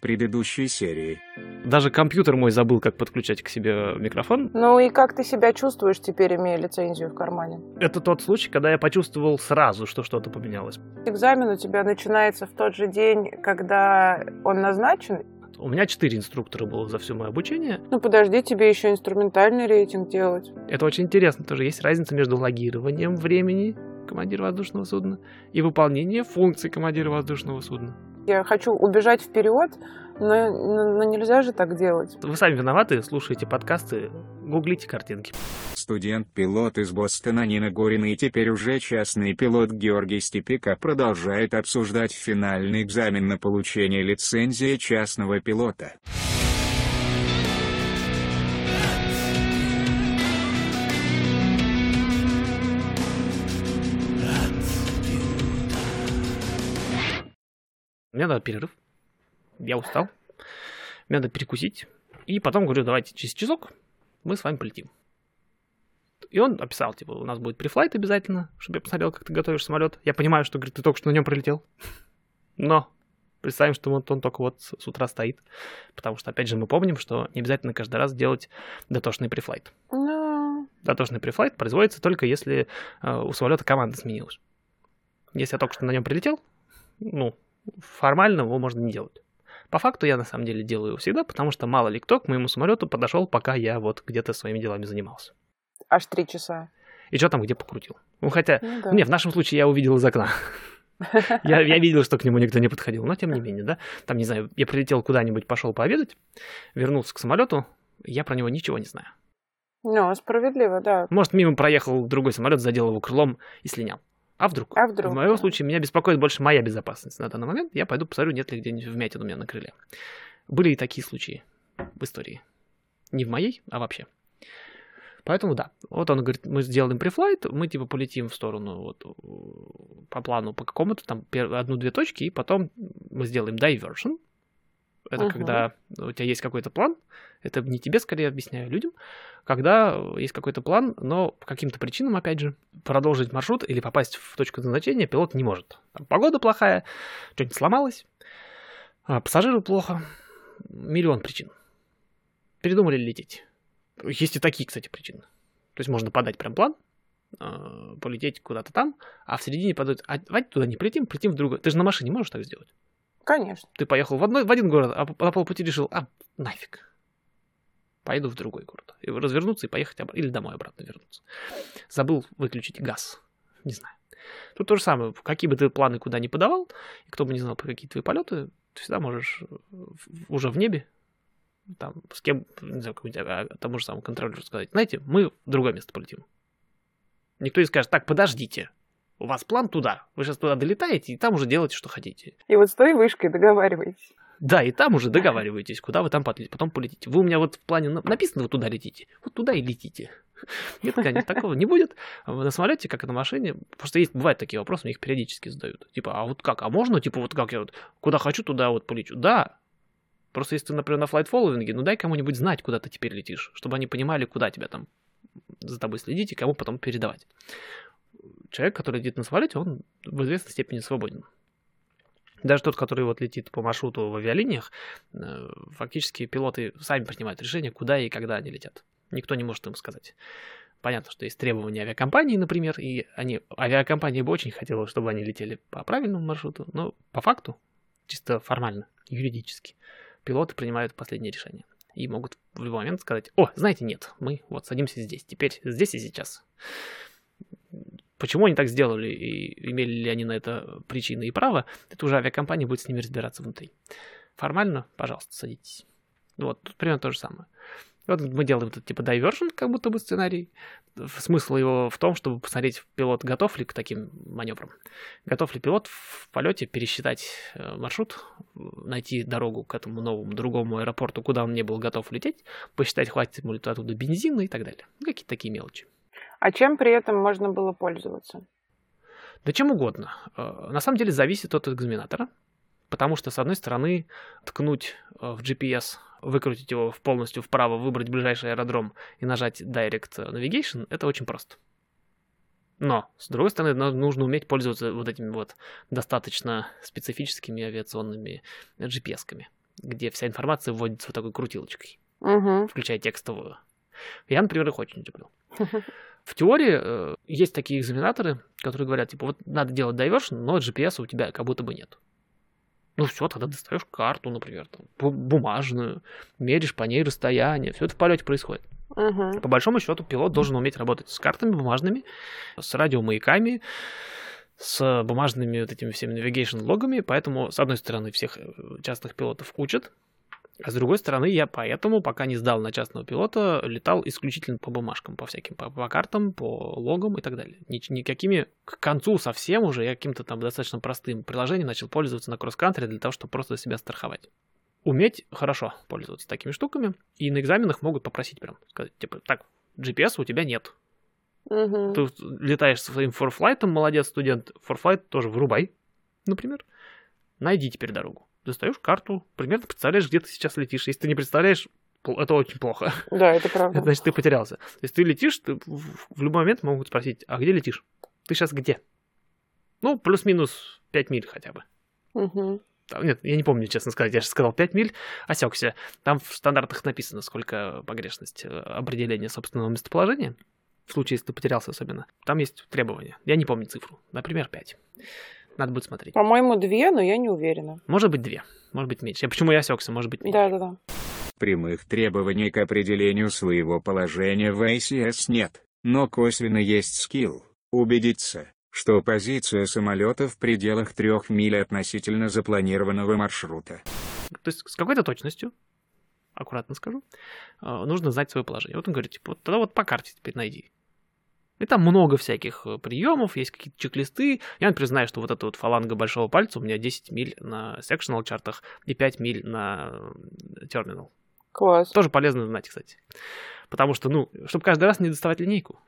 предыдущей серии. Даже компьютер мой забыл, как подключать к себе микрофон. Ну и как ты себя чувствуешь теперь, имея лицензию в кармане? Это тот случай, когда я почувствовал сразу, что что-то поменялось. Экзамен у тебя начинается в тот же день, когда он назначен? У меня четыре инструктора было за все мое обучение. Ну подожди, тебе еще инструментальный рейтинг делать. Это очень интересно тоже. Есть разница между логированием времени командира воздушного судна и выполнением функций командира воздушного судна. Я хочу убежать вперед, но, но, но нельзя же так делать. Вы сами виноваты, слушаете подкасты, гуглите картинки. Студент-пилот из Бостона Нина Горина и теперь уже частный пилот Георгий Степика продолжает обсуждать финальный экзамен на получение лицензии частного пилота. Мне надо перерыв. Я устал. Мне надо перекусить. И потом говорю, давайте через часок мы с вами полетим. И он описал, типа, у нас будет префлайт обязательно, чтобы я посмотрел, как ты готовишь самолет. Я понимаю, что, говорит, ты только что на нем пролетел. Но представим, что вот он только вот с утра стоит. Потому что, опять же, мы помним, что не обязательно каждый раз делать дотошный префлайт. Ну, Дотошный префлайт производится только если э, у самолета команда сменилась. Если я только что на нем прилетел, ну, формально его можно не делать. По факту я на самом деле делаю его всегда, потому что мало ли кто к моему самолету подошел, пока я вот где-то своими делами занимался. аж три часа. И что там где покрутил. Ну, хотя, Ну да. не, в нашем случае я увидел из окна. Я, я видел, что к нему никто не подходил, но тем не менее, да. Там, не знаю, я прилетел куда-нибудь, пошел пообедать, вернулся к самолету, я про него ничего не знаю. Ну, справедливо, да. Может, мимо проехал другой самолет, задел его крылом и слинял. А вдруг? А вдруг, В моем да. случае меня беспокоит больше моя безопасность на данный момент. Я пойду посмотрю, нет ли где-нибудь вмятин у меня на крыле. Были и такие случаи в истории. Не в моей, а вообще. Поэтому да. Вот он говорит, мы сделаем префлайт, мы типа полетим в сторону вот э, по плану по какому-то там одну-две точки, и потом мы сделаем diversion. Это Мгм. когда у тебя есть какой-то план, это не тебе скорее объясняю, а людям, когда есть какой-то план, но по каким-то причинам, опять же, продолжить маршрут или попасть в точку назначения пилот не может. Там погода плохая, что-нибудь сломалось, а пассажиру плохо, миллион причин. Передумали лететь. Есть и такие, кстати, причины. То есть можно подать прям план, э, полететь куда-то там, а в середине подать, а давайте туда не полетим, полетим в другой. Ты же на машине можешь так сделать. Конечно. Ты поехал в, одной, в один город, а на полпути решил, а нафиг, пойду в другой город. И развернуться и поехать обратно, или домой обратно вернуться. Забыл выключить газ. Не знаю. Тут то же самое. Какие бы ты планы куда ни подавал, и кто бы не знал, про какие твои полеты, ты всегда можешь э, уже в небе там, с кем, не знаю, какому-нибудь, а, тому же самому контролеру сказать, знаете, мы в другое место полетим. Никто не скажет, так, подождите, у вас план туда, вы сейчас туда долетаете, и там уже делайте, что хотите. И вот с той вышкой договаривайтесь. Да, и там уже договариваетесь, куда вы там потом полетите. Вы у меня вот в плане на- написано, вы туда летите. Вот туда и летите. Нет, конечно, такого не будет. А На самолете, как и на машине, просто есть, бывают такие вопросы, мне их периодически задают. Типа, а вот как? А можно, типа, вот как я вот куда хочу, туда вот полечу? Да. Просто если ты, например, на флайт фолловинге, ну дай кому-нибудь знать, куда ты теперь летишь, чтобы они понимали, куда тебя там за тобой следить и кому потом передавать. Человек, который летит на самолете, он в известной степени свободен. Даже тот, который вот летит по маршруту в авиалиниях, э, фактически пилоты сами принимают решение, куда и когда они летят. Никто не может им сказать. Понятно, что есть требования авиакомпании, например, и они, авиакомпания бы очень хотела, чтобы они летели по правильному маршруту, но по факту, чисто формально, юридически, пилоты принимают последнее решение. И могут в любой момент сказать, о, знаете, нет, мы вот садимся здесь, теперь здесь и сейчас. Почему они так сделали и имели ли они на это причины и право, это уже авиакомпания будет с ними разбираться внутри. Формально, пожалуйста, садитесь. Вот, тут примерно то же самое. Вот мы делаем этот типа diversion, как будто бы сценарий. Смысл его в том, чтобы посмотреть, пилот готов ли к таким маневрам. Готов ли пилот в полете пересчитать э, маршрут, найти дорогу к этому новому другому аэропорту, куда он не был готов лететь, посчитать, хватит ему ли оттуда бензина и так далее. Какие-то такие мелочи. А чем при этом можно было пользоваться? Да чем угодно. Э, На самом деле зависит от экзаменатора, потому что, с одной стороны, ткнуть э, в GPS, выкрутить его полностью вправо, выбрать ближайший аэродром и нажать Direct Navigation, это очень просто. Но, с другой стороны, нужно уметь пользоваться вот этими вот достаточно специфическими авиационными GPS-ками. где вся информация вводится вот такой крутилочкой, Мгм. включая текстовую. Я, например, их очень люблю. В теории э, есть такие экзаменаторы, которые говорят, типа, вот надо делать diversion, но GPS у тебя как будто бы нет. Ну все, тогда достаешь карту, например, там, бу- бумажную, меришь по ней расстояние, все это в полете происходит. Мгм. По большому счету, пилот должен уметь работать с картами бумажными, с радиомаяками, с бумажными вот этими всеми navigation логами, поэтому, с одной стороны, всех э, частных пилотов учат, а с другой стороны, я поэтому, пока не сдал на частного пилота, летал исключительно по бумажкам, по всяким, по, по картам, по логам и так далее. Ни- никакими, к концу совсем уже, я каким-то там достаточно простым приложением начал пользоваться на кросс-кантре для того, чтобы просто себя страховать. Уметь хорошо пользоваться такими штуками, и на экзаменах могут попросить прям, сказать, типа, так, GPS у тебя нет, Мгм. ты летаешь со своим форфлайтом, молодец, студент. Форфлайт тоже вырубай, например. Найди теперь дорогу. Достаешь карту, примерно представляешь, где ты сейчас летишь. Если ты не представляешь, это очень плохо. Да, это Это правда. значит, ты потерялся. То есть ты летишь, ты в любой момент могут спросить, а где летишь? Ты сейчас где? Ну, плюс-минус 5 миль хотя бы. Мгм. Там- Нет, я не помню, честно сказать. Я же сказал 5 миль, осекся. Там в стандартах написано, сколько погрешность э, определения собственного местоположения. В случае, если ты потерялся особенно. Там есть требования. Я не помню цифру. Например, 5. Надо будет смотреть. По-моему, две, но я не уверена. Может быть, 2. Может быть, меньше. Я почему я осекся? Может быть, меньше. Да-да-да. Прямых требований к определению своего положения в ICS нет, но косвенно есть скилл – убедиться, что позиция самолета в пределах трех миль относительно запланированного маршрута. То есть с какой-то точностью, аккуратно скажу, э, нужно знать свое положение. Вот он говорит, типа, вот тогда вот по карте теперь найди. И там много всяких э, приемов, есть какие-то чек-листы. Я, например, знаю, что вот эта вот фаланга большого пальца у меня 10 миль на sectional чартах и 5 миль на э, терминал. Класс. Тоже полезно знать, кстати. Потому что, ну, чтобы каждый раз не доставать линейку.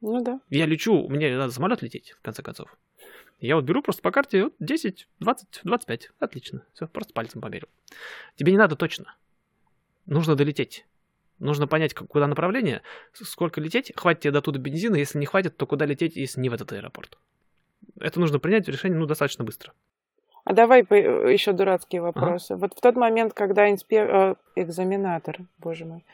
Ну да. Я лечу, мне надо самолет лететь, в конце концов. Я вот беру просто по карте вот 10, 20, 25. Отлично. Все, просто пальцем померил. Тебе не надо точно. Нужно долететь. Нужно понять, куда направление, сколько лететь, хватит тебе до туда бензина, если не хватит, то куда лететь, если не в этот аэропорт. Это нужно принять решение, ну, достаточно быстро. А давай еще дурацкие вопросы. Вот в тот момент, когда инспе- э, экзаменатор, боже мой,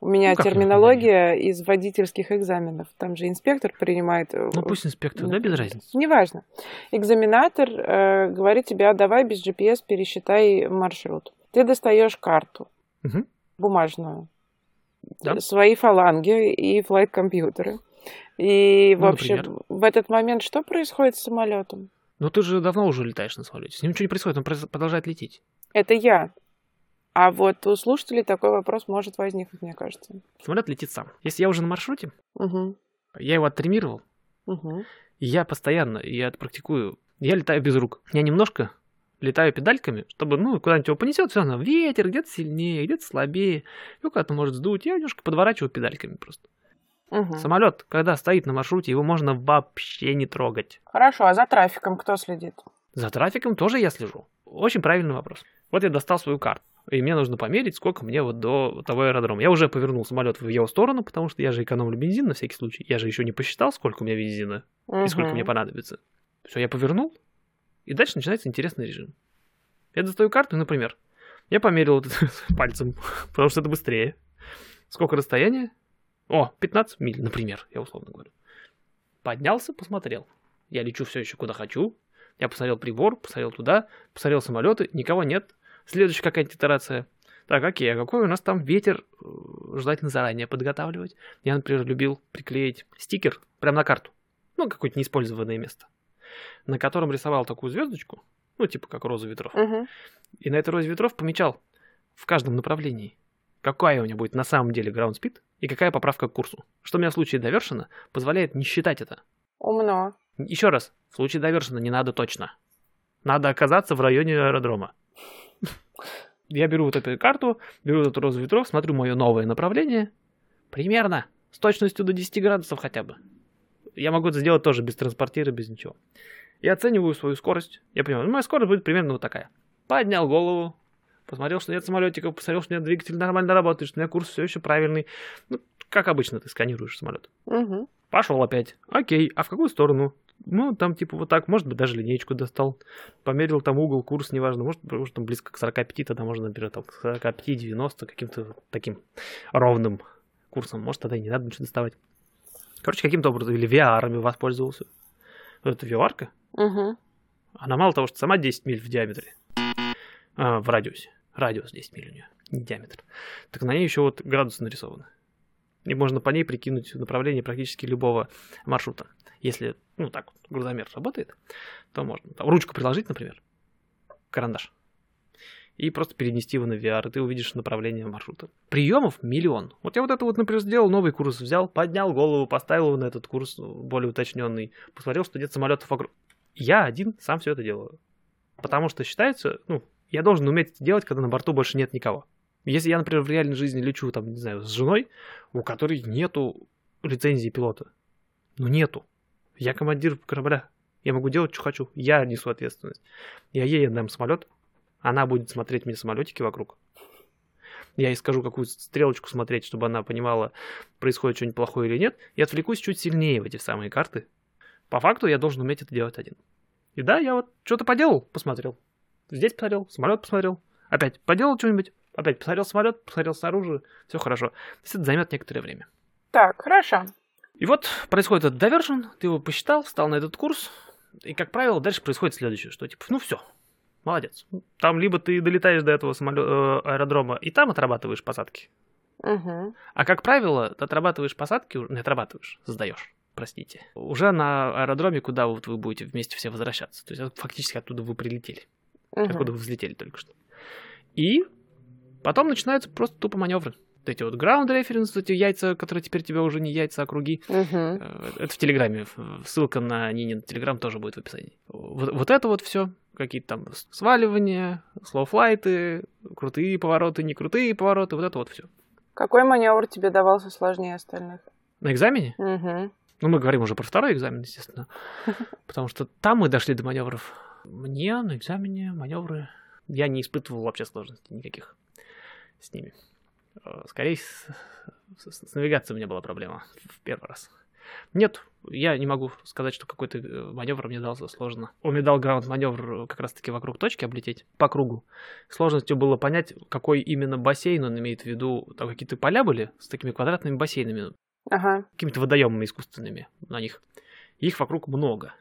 у меня Ну, терминология из водительских экзаменов. Там же инспектор принимает. э, Ну, пусть инспектор, да, без разницы. Неважно. Экзаменатор э, говорит тебе, «А давай без GPS пересчитай маршрут. Ты достаешь карту Мгм. бумажную, Да. свои фаланги и флайт-компьютеры. И, в Ну, общем, например. в этот момент что происходит с самолетом? Но ты же давно уже летаешь на самолете. С ним ничего не происходит, он продолжает лететь. Это я. А вот у слушателей такой вопрос может возникнуть, мне кажется. Самолет летит сам. Если я уже на маршруте, Угу. я его оттримировал, Угу. Я постоянно, я это практикую, я летаю без рук. Я немножко летаю педальками, чтобы, ну, куда-нибудь его понесет, все равно ветер где-то сильнее, где-то слабее, его куда-то может сдуть, я немножко подворачиваю педальками просто. Угу. Самолет, когда стоит на маршруте, его можно вообще не трогать. Хорошо, а за трафиком кто следит? За трафиком тоже я слежу. Очень правильный вопрос. Вот я достал свою карту, и мне нужно померить, сколько мне вот до того аэродрома. Я уже повернул самолет в его сторону, потому что я же экономлю бензин на всякий случай. Я же еще не посчитал, сколько у меня бензина и сколько мне понадобится. Все, я повернул, и дальше начинается интересный режим. Я достаю карту, например, я померил вот пальцем, потому что это быстрее. Сколько расстояние? О, 15 миль, например, я условно говорю. Поднялся, посмотрел. Я лечу все еще куда хочу. Я посмотрел прибор, посмотрел туда, посмотрел самолеты, никого нет. Следующая какая-нибудь итерация. Так, окей, а какой у нас там ветер? Э, Желательно заранее подготавливать. Я, например, любил приклеить стикер прямо на карту. Ну, какое-то неиспользованное место. На котором рисовал такую звездочку, ну, типа как розу ветров. Мгм. И на этой розе ветров помечал в каждом направлении, какая у меня будет на самом деле ground speed и какая поправка к курсу. Что мне в случае довершена позволяет не считать это. Умно. Еще раз, в случае довершена не надо точно. Надо оказаться в районе аэродрома. Я беру вот эту карту, беру вот эту розу ветров, смотрю мое новое направление. Примерно. С точностью до 10 градусов хотя бы. Я могу это сделать тоже без транспортира, без ничего. Я оцениваю свою скорость. Я понимаю, ну, моя скорость будет примерно вот такая. Поднял голову, посмотрел, что нет самолетиков, посмотрел, что у меня двигатель нормально работает, что у меня курс все еще правильный. Ну, как обычно ты сканируешь самолет. Мгм. Пошел опять. Окей, а в какую сторону? Ну, там типа вот так, может быть, даже линейку достал. Померил там угол, курс, неважно. Может, может там близко к 45, тогда можно, например, там, к 45-90 каким-то таким ровным курсом. Может, тогда и не надо ничего доставать. Короче, каким-то образом, или VR воспользовался. Вот эта VR-ка, Угу. она мало того, что сама 10 миль в диаметре, а, в радиусе. Радиус 10 миль у нее, не диаметр. Так на ней еще вот градусы нарисованы. И можно по ней прикинуть направление практически любого маршрута. Если, ну так, вот, грузомер работает, то можно. Там, ручку приложить, например, карандаш, и просто перенести его на VR, и ты увидишь направление маршрута. Приемов миллион. Вот я вот это вот, например, сделал, новый курс взял, поднял голову, поставил его на этот курс ну, более уточненный, посмотрел, что нет самолетов вокруг. Я один сам все это делаю. Потому что считается, ну, я должен уметь это делать, когда на борту больше нет никого. Если я, например, в реальной жизни лечу, там, не знаю, с женой, у которой нету лицензии пилота. Ну, нету. Я командир корабля. Я могу делать, что хочу. Я несу ответственность. Я ей отдам самолет, она будет смотреть мне самолетики вокруг. Я ей скажу, какую стрелочку смотреть, чтобы она понимала, происходит что-нибудь плохое или нет. И отвлекусь чуть сильнее в эти самые карты. По факту я должен уметь это делать один. И да, я вот что-то поделал, посмотрел. Здесь посмотрел, самолет посмотрел. Опять поделал что-нибудь, опять посмотрел самолет, посмотрел снаружи. Все хорошо. То есть это займет некоторое время. Так, хорошо. И вот происходит этот diversion, ты его посчитал, встал на этот курс, и, как правило, дальше происходит следующее, что типа, ну все, молодец. Там либо ты долетаешь до этого самолё- э, аэродрома и там отрабатываешь посадки, Угу. а, как правило, ты отрабатываешь посадки, не отрабатываешь, сдаешь, простите, уже на аэродроме, куда вот вы будете вместе все возвращаться. То есть фактически оттуда вы прилетели, откуда вы взлетели только что. И потом начинаются просто тупо маневры. Эти вот ground reference, эти яйца, которые теперь тебя уже не яйца, а круги. Угу. Это в Телеграме. Ссылка на Нинин Телеграм тоже будет в описании. Вот, вот это вот все. Какие-то там сваливания, слоуфлайты, крутые повороты, не крутые повороты. Вот это вот все. Какой маневр тебе давался сложнее остальных? На экзамене? Угу. Ну, мы говорим уже про второй экзамен, естественно. Потому что там мы дошли до маневров. Мне на экзамене маневры... Я не испытывал вообще сложностей никаких с ними. Э, Скорее, с, с- с навигацией у меня была проблема в первый раз. Нет, я не могу сказать, что какой-то э, маневр мне дался сложно. Он мне дал граунд маневр как раз-таки вокруг точки облететь, по кругу. Сложностью было понять, какой именно бассейн он имеет в виду. Там какие-то поля были с такими квадратными бассейнами Ага. какими-то водоемами искусственными на них. Их вокруг много.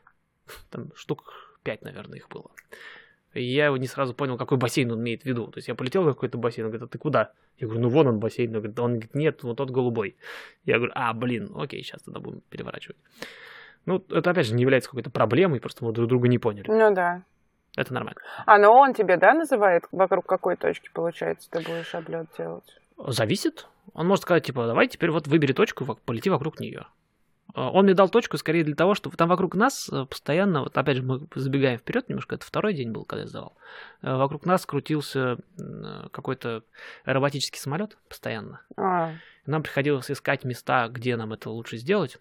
Там штук пять, наверное, их было. И я его не сразу понял, какой бассейн он имеет в виду. То есть я полетел на какой-то бассейн, он говорит, а ты куда? Я говорю, ну вон он бассейн. Он говорит, он говорит, нет, вот тот голубой. Я говорю, а, блин, окей, сейчас тогда будем переворачивать. Ну, это опять же не является какой-то проблемой, просто мы друг друга не поняли. Ну да. Это нормально. А, ну он тебе, да, называет, вокруг какой точки, получается, ты будешь облет делать? Зависит. Он может сказать, типа, давай теперь вот выбери точку, полети вокруг нее. Он мне дал точку скорее для того, чтобы там вокруг нас э, постоянно, вот опять же, мы забегаем вперед немножко, это второй день был, когда я сдавал. Э, Вокруг нас крутился э, какой-то аэробатический самолет постоянно. А, Нам приходилось искать места, где нам это лучше сделать.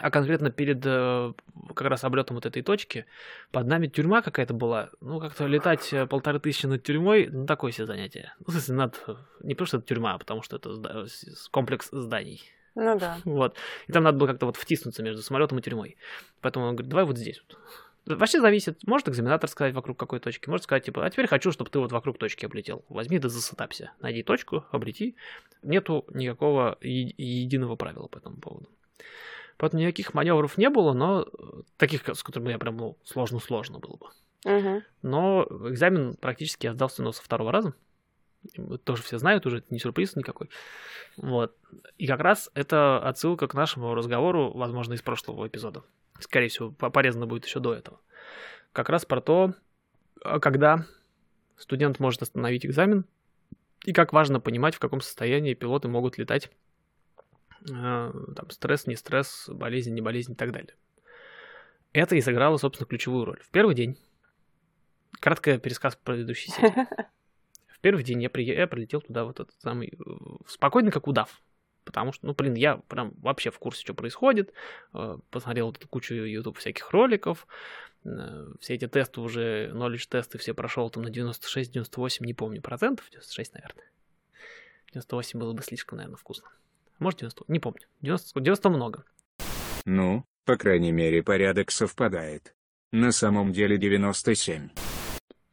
А конкретно перед как раз облетом вот этой точки под нами тюрьма какая-то была. Ну, как-то летать полторы тысячи над тюрьмой, ну, такое себе занятие. Ну, в смысле, над... Не потому что это тюрьма, а потому что это комплекс зданий. Ну да. Вот. И там надо было как-то вот втиснуться между самолетом и тюрьмой. Поэтому он говорит, давай вот здесь вот. Вообще зависит. Может экзаменатор сказать вокруг какой точки, может сказать, типа, а теперь хочу, чтобы ты вот вокруг точки облетел. Возьми да засетапся. Найди точку, облети. Нету никакого е- единого правила по этому поводу. Поэтому никаких маневров не было, но э, таких, с которыми я прям, ну, сложно-сложно было бы. Угу. Но экзамен практически я сдался но со второго раза. Тоже все знают уже, не сюрприз никакой. Вот. И как раз это отсылка к нашему разговору, возможно, из прошлого эпизода. Скорее всего, по- полезно будет еще до этого. Как раз про то, а, когда студент может остановить экзамен, и как важно понимать, в каком состоянии пилоты могут летать. Э, Там стресс, не стресс, болезнь, не болезнь и так далее. Это и сыграло, собственно, ключевую роль. В первый день Краткий пересказ предыдущей серии. Первый день я, при... я прилетел туда вот этот самый... э, Спокойно, как удав. Потому что, ну, блин, я прям вообще в курсе, что происходит. Э, Посмотрел вот эту кучу YouTube всяких роликов. Э, Все эти тесты уже, knowledge тесты все прошел там на 96-98, не помню, процентов. 96, наверное. 98 было бы слишком, наверное, вкусно. Может, 90, не помню. 90, 90 много. Ну, По крайней мере порядок совпадает. На самом деле 97.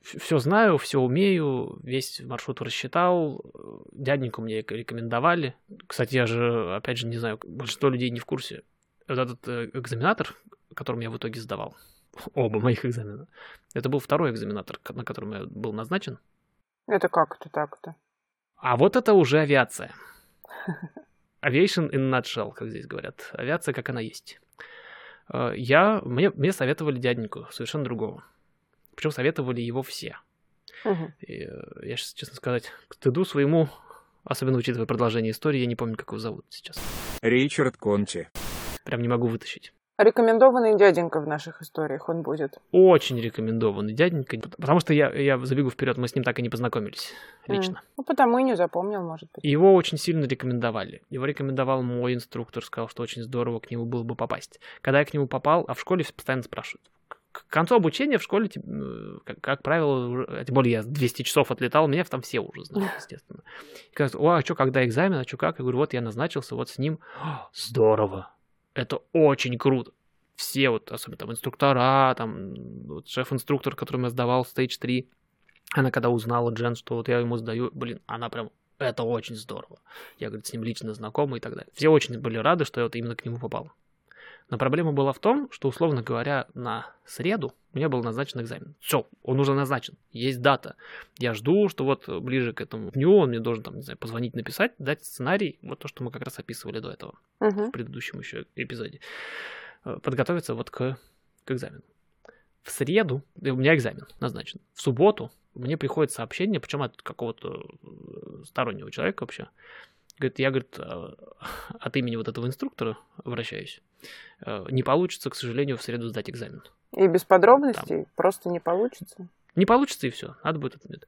Все знаю, все умею, весь маршрут рассчитал, дяденьку мне рекомендовали. Кстати, я же, опять же, не знаю, большинство людей не в курсе. Вот этот э, экзаменатор, которым я в итоге сдавал, оба моих экзамена, это был второй экзаменатор, на котором я был назначен. Это как это так-то? А вот это уже авиация. Aviation in nutshell, как здесь говорят. Авиация, как она есть. Э, я, мне, мне советовали дяденьку, совершенно другого. Причем советовали его все. Угу. И, э, я сейчас, честно сказать, к стыду своему, особенно учитывая продолжение истории, я не помню, как его зовут сейчас. Ричард Конти. Прям не могу вытащить. Рекомендованный дяденька в наших историях он будет. Очень рекомендованный дяденька, потому что я, я забегу вперед, мы с ним так и не познакомились лично. Mm. Ну, потому и не запомнил, может быть. Его очень сильно рекомендовали. Его рекомендовал мой инструктор, сказал, что очень здорово к нему было бы попасть. Когда я к нему попал, а в школе постоянно спрашивают, к концу обучения в школе, э, как, как правило, а тем более я 200 часов отлетал, меня там все уже знают, естественно. И говорят, о, а что, когда экзамен, а что, как? Я говорю, вот я назначился, вот с ним. Здорово, это очень круто. Все вот, особенно там инструктора, там вот шеф-инструктор, которому я сдавал Stage 3, она когда узнала Джен, что вот я ему сдаю, блин, она прям, это очень здорово. Я, говорит, с ним лично знакомый и так далее. Все очень были рады, что я вот именно к нему попал. Но проблема была в том, что, условно говоря, на среду мне был назначен экзамен. Все, он уже назначен, есть дата. Я жду, что вот ближе к этому дню он мне должен, там, не знаю, позвонить, написать, дать сценарий, вот то, что мы как раз описывали до этого, Угу. в предыдущем еще эпизоде. Э, Подготовиться вот к, к экзамену. В среду э, у меня экзамен назначен. В субботу мне приходит сообщение, причем от какого-то э, стороннего человека вообще. Говорит, я, говорит, э, от имени вот этого инструктора обращаюсь. Э, Не получится, к сожалению, в среду сдать экзамен. И без подробностей просто не получится. Не получится и все, надо будет отменить.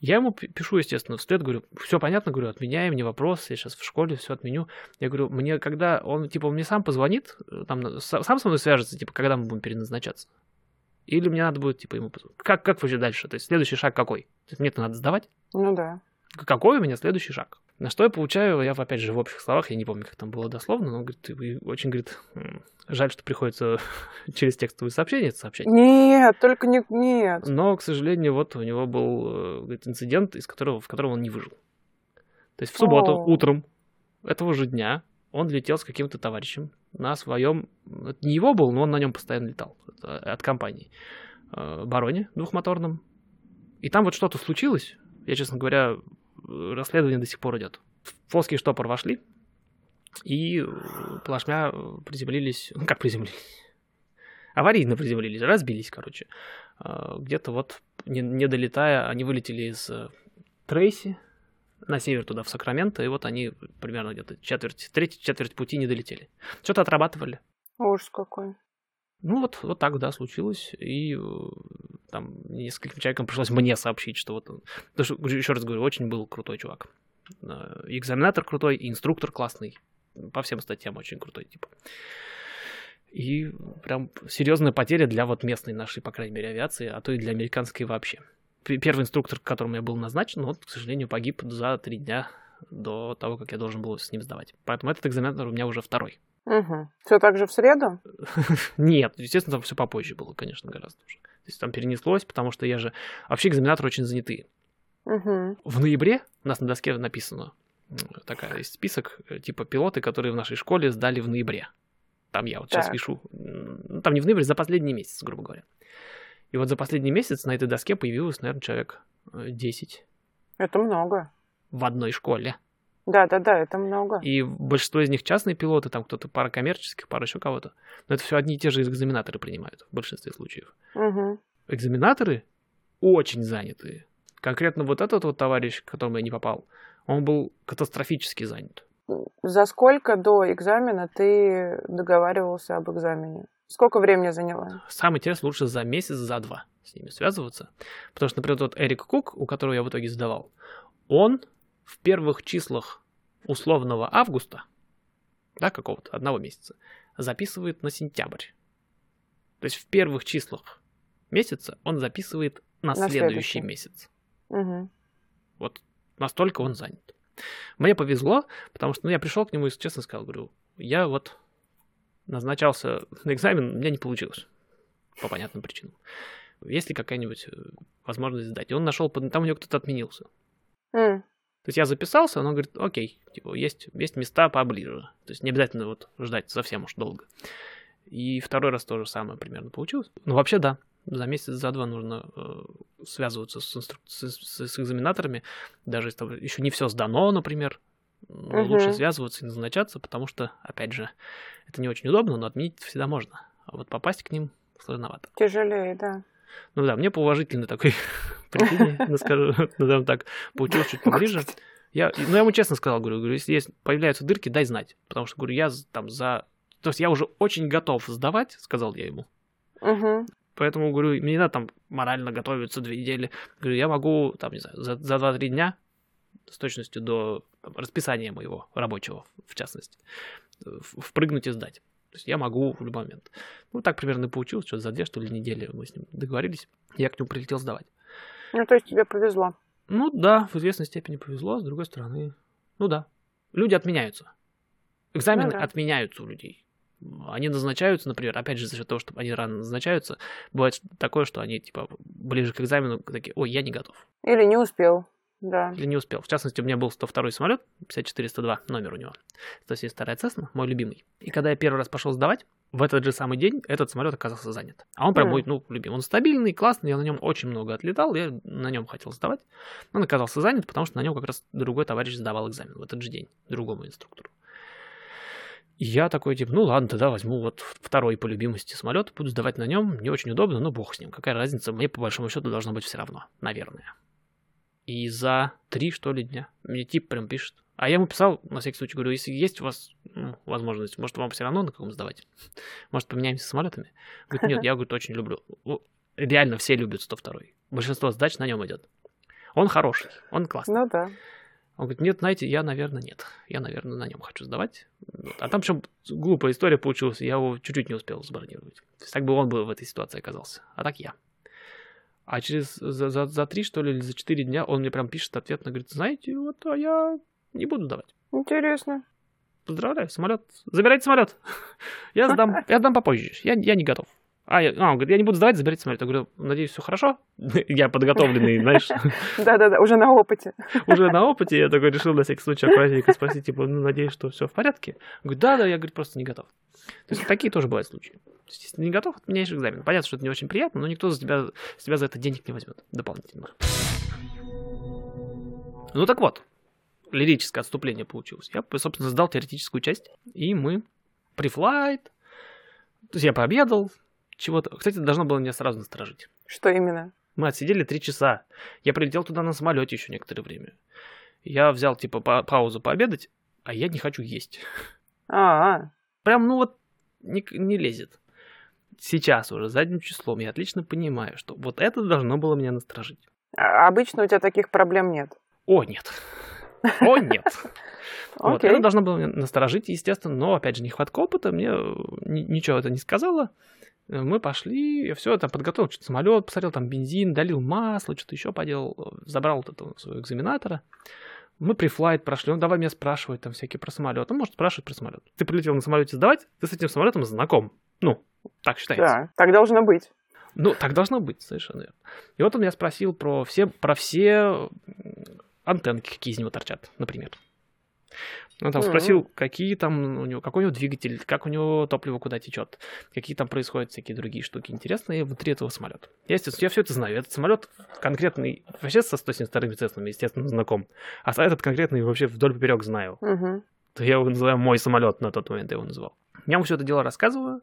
Я ему пи- пишу, естественно, вслед, говорю, все понятно, говорю, отменяем, не вопрос, я сейчас в школе все отменю. Я говорю, мне когда он, типа, мне сам позвонит, э, там, сам со мной свяжется, типа, когда мы будем переназначаться? Или мне надо будет, типа, ему позвонить? Как, как вообще дальше? То есть следующий шаг какой? То есть мне-то надо сдавать? Ну да. Какой у меня следующий шаг? На что я получаю, я опять же в общих словах, я не помню, как там было дословно, но он говорит, «Ты- очень, говорит, жаль, что приходится через текстовые сообщения это сообщать. Нет, только не... Нет. Но, к сожалению, вот у него был э, говорит, инцидент, из которого, в котором он не выжил. То есть в субботу О. утром этого же дня он летел с каким-то товарищем на своем... Это не его был, но он на нем постоянно летал. Это от компании. э, Бароне двухмоторном. И там вот что-то случилось. Я, честно говоря, э, расследование до сих пор идет. В плоский штопор вошли и э, плашмя э, приземлились... Ну, как приземлились? Аварийно приземлились, разбились, короче. А, Где-то вот, не, не долетая, они вылетели из э, Трейси на север туда, в Сакраменто, и вот они примерно где-то четверть, треть четверть пути не долетели. Что-то отрабатывали. Ужас какой. Ну вот, вот так, да, случилось, и там нескольким человекам пришлось мне сообщить, что вот... он- Потому что, еще раз говорю, очень был крутой чувак. Э, и экзаменатор крутой, и инструктор классный. По всем статьям очень крутой, типа. И прям серьезная потеря для вот местной нашей, по крайней мере, авиации, а то и для американской вообще. Первый инструктор, к которому я был назначен, вот, к сожалению, погиб за три дня до того, как я должен был с ним сдавать. Поэтому этот экзаменатор у меня уже второй. Угу. Все так же в среду? Нет, естественно, там все попозже было, конечно, гораздо уже. То есть там перенеслось, потому что я же... Вообще экзаменаторы очень занятые. Угу. В ноябре у нас на доске написано, такая есть список, э, типа пилоты, которые в нашей школе сдали в ноябре. Там я вот сейчас Так. пишу, м, ну, там не в ноябре, за последний месяц, грубо говоря. И вот за последний месяц на этой доске появилось, наверное, человек э, 10 Это много. в одной школе. Да-да-да, это много. И большинство из них частные пилоты, там кто-то пара коммерческих, пара еще кого-то. Но это все одни и те же экзаменаторы принимают в большинстве случаев. Угу. экзаменаторы очень занятые. Конкретно вот этот вот товарищ, к которому я не попал, он был катастрофически занят. За сколько до экзамена ты договаривался об экзамене? Сколько времени заняло? Самый интерес лучше за месяц, за два с ними связываться. Потому что, например, тот Эрик Кук, у которого я в итоге сдавал, он в первых числах условного августа, да, какого-то, одного месяца, записывает на сентябрь. То есть в первых числах месяца он записывает на, На следующий следующий. месяц. Угу. Вот настолько он занят. Мне повезло, потому что ну, я пришел к нему и честно сказал, говорю, я вот назначался на экзамен, у меня не получилось. По понятным причинам. Есть ли какая-нибудь э, возможность сдать? И он нашел, там у него кто-то отменился. М. То есть я записался, он говорит, окей, типа, есть, есть места поближе. То есть не обязательно вот ждать совсем уж долго. И второй раз то же самое примерно получилось. Ну, вообще, да. За месяц, за два нужно э, связываться с, инструк... с, с, с экзаменаторами. Даже если там еще не все сдано, например. Мгм. Лучше связываться и назначаться, потому что, опять же, это не очень удобно, но отменить всегда можно. А вот попасть к ним сложновато. Тяжелее, да. Ну да, мне по уважительной такой причине, скажу, назовем так, получилось чуть поближе. Я, ну, я ему честно сказал, говорю, говорю, если есть, появляются дырки, дай знать. Потому что, говорю, я там за... То есть я уже очень готов сдавать, сказал я ему. Мгм. Поэтому, говорю, мне не надо там морально готовиться две недели. Говорю, я могу, там, не знаю, за, за 2-3 дня с точностью до там, расписания моего рабочего, в частности, впрыгнуть и сдать. То есть я могу в любой момент. Ну, так примерно получилось, что за две, что ли, недели мы с ним договорились. Я к нему прилетел сдавать. Ну, то есть тебе повезло. Ну да, в известной степени повезло, с другой стороны, ну да, люди отменяются. Экзамены Ну да. отменяются у людей. Они назначаются, например, опять же, за счет того, что они рано назначаются, бывает такое, что они, типа, ближе к экзамену такие, ой, я не готов. Или не успел. Да. Или не успел. В частности, у меня был 102 самолет, 5402, номер у него. 172 Cessna, мой любимый. И когда я первый раз пошел сдавать, в этот же самый день этот самолет оказался занят. А он прям мой, ну, любимый. Он стабильный, классный, я на нем очень много отлетал, я на нем хотел сдавать. Он оказался занят, потому что на нем как раз другой товарищ сдавал экзамен в этот же день, другому инструктору. И я такой, типа, ну ладно, тогда возьму вот второй по любимости самолет, буду сдавать на нем, не очень удобно, но бог с ним. Какая разница, мне по большому счету должно быть все равно, наверное. И за три, что ли, дня мне тип прям пишет. А я ему писал, на всякий случай, говорю, если есть у вас ну, возможность, может, вам все равно на каком сдавать? Может, поменяемся самолетами? Говорит, нет, я, говорит, очень люблю. Реально все любят 102 Большинство сдач на нем идет. Он хороший, он классный. Ну да. Он говорит, нет, знаете, я, наверное, нет. Я, наверное, на нем хочу сдавать. Вот. А там причем глупая история получилась, я его чуть-чуть не успел забронировать. То есть так бы он бы в этой ситуации оказался. А так я. А через за, за, за три, что ли, или за четыре дня он мне прям пишет ответно, говорит, знаете, вот, а я не буду давать. Интересно. Поздравляю, самолет. Забирайте самолет. Я сдам, я сдам попозже. Я, я не готов. А, я, а, он говорит, я не буду сдавать, заберите самолет. Я говорю, надеюсь, все хорошо. Я подготовленный, знаешь, Да-да-да, уже на опыте. уже на опыте. Я такой решил на всякий случай аккуратненько спросить, типа, ну, надеюсь, что все в порядке. Он говорит, да-да, я, говорит, просто не готов. То есть такие тоже бывают случаи. То есть, если не готов, отменяешь экзамен. Понятно, что это не очень приятно, но никто за тебя, с тебя за это денег не возьмет дополнительно. Ну так вот, лирическое отступление получилось. Я, собственно, сдал теоретическую часть, и мы префлайт. То есть я пообедал, чего-то. Кстати, должно было меня сразу насторожить. Что именно? Мы отсидели три часа. Я прилетел туда на самолете еще некоторое время. Я взял, типа, па- паузу пообедать, а я не хочу есть. А, Прям, ну вот, не, не лезет. Сейчас уже, задним числом, я отлично понимаю, что вот это должно было меня насторожить. а обычно у тебя таких проблем нет. О, нет. О, нет. Вот, это должно было меня насторожить, естественно, но, опять же, нехватка опыта мне э, ни- ничего это не сказала. Э, Мы пошли, я все там подготовил, что-то самолет, посмотрел там бензин, долил масло, что-то еще поделал, э, забрал вот этого своего экзаменатора. Мы префлайт прошли, он давай меня спрашивать там всякие про самолет. Он может спрашивать про самолет. Ты прилетел на самолете сдавать, ты с этим самолетом знаком. Ну, так считается. Да, так должно быть. Ну, так должно быть, совершенно верно. И вот он меня спросил про все, про все антенки, какие из него торчат, например. Он там спросил, какие там у него, какой у него двигатель, как у него топливо куда течет, какие там происходят всякие другие штуки интересные внутри этого самолета. Я, естественно, я все это знаю. Этот самолет конкретный, вообще со 172 Цеснами, естественно, знаком. А этот конкретный вообще вдоль поперек знаю. Мгм. То я его называю мой самолет на тот момент, я его называл. Я ему все это дело рассказываю.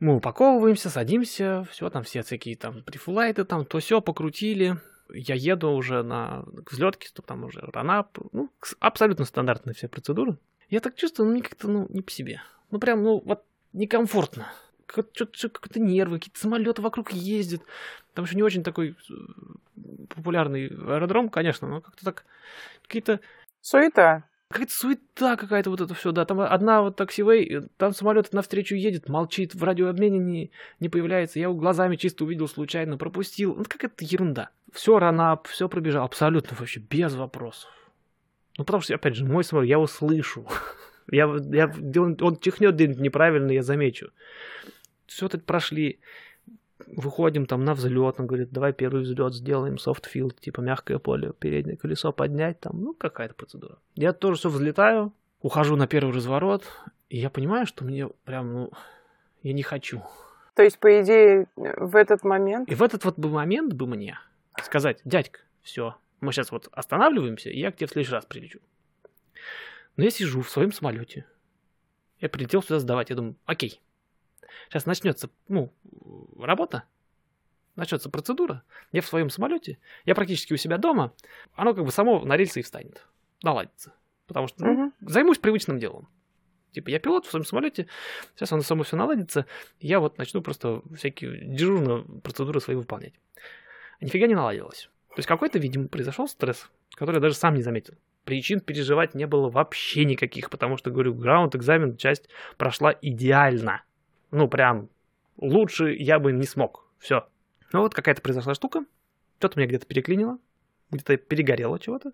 Мы упаковываемся, садимся, все там, все всякие там префлайты там, то все покрутили. Я еду уже на к взлетке, там уже ранап, ну, абсолютно стандартные все процедуры. Я так чувствую, ну, мне как-то, ну, не по себе. Ну, прям, ну, вот некомфортно. Что-то какие-то нервы, какие-то самолеты вокруг ездят. Там еще не очень такой э, популярный аэродром, конечно, но как-то так какие-то Суета. Какая-то суета какая-то вот это все, да. Там одна вот таксивей, там самолет навстречу едет, молчит, в радиообмене не, не появляется. Я его глазами чисто увидел случайно, пропустил. Ну, какая-то ерунда. Все ранап, все пробежал, абсолютно вообще без вопросов. Ну, потому что, опять же, мой самолет, я его слышу. Я, я, он, он чихнет где-нибудь неправильно, я замечу. Все тут прошли. Выходим там на взлет, он говорит, давай первый взлет сделаем, софтфилд, типа мягкое поле, переднее колесо поднять, там, ну, какая-то процедура. Я тоже все взлетаю, ухожу на первый разворот, и я понимаю, что мне прям, ну, я не хочу. То есть, по идее, в этот момент... И в этот вот бы момент бы мне сказать, дядька, все, мы сейчас вот останавливаемся, и я к тебе в следующий раз прилечу. Но я сижу в своем самолете. Я прилетел сюда сдавать. Я думаю, окей. Сейчас начнется, ну, работа. Начнется процедура. Я в своем самолете. Я практически у себя дома. Оно как бы само на рельсы и встанет. Наладится. Потому что ну, Мгм. займусь привычным делом. Типа, я пилот в своем самолете, сейчас оно само все наладится, я вот начну просто всякие дежурные процедуры свои выполнять. А нифига не наладилось. То есть какой-то, видимо, произошел стресс, который я даже сам не заметил. Причин переживать не было вообще никаких, потому что, говорю, граунд экзамен часть прошла идеально. Ну, прям лучше я бы не смог. Все. Ну вот какая-то произошла штука, что-то меня где-то переклинило, где-то перегорело чего-то.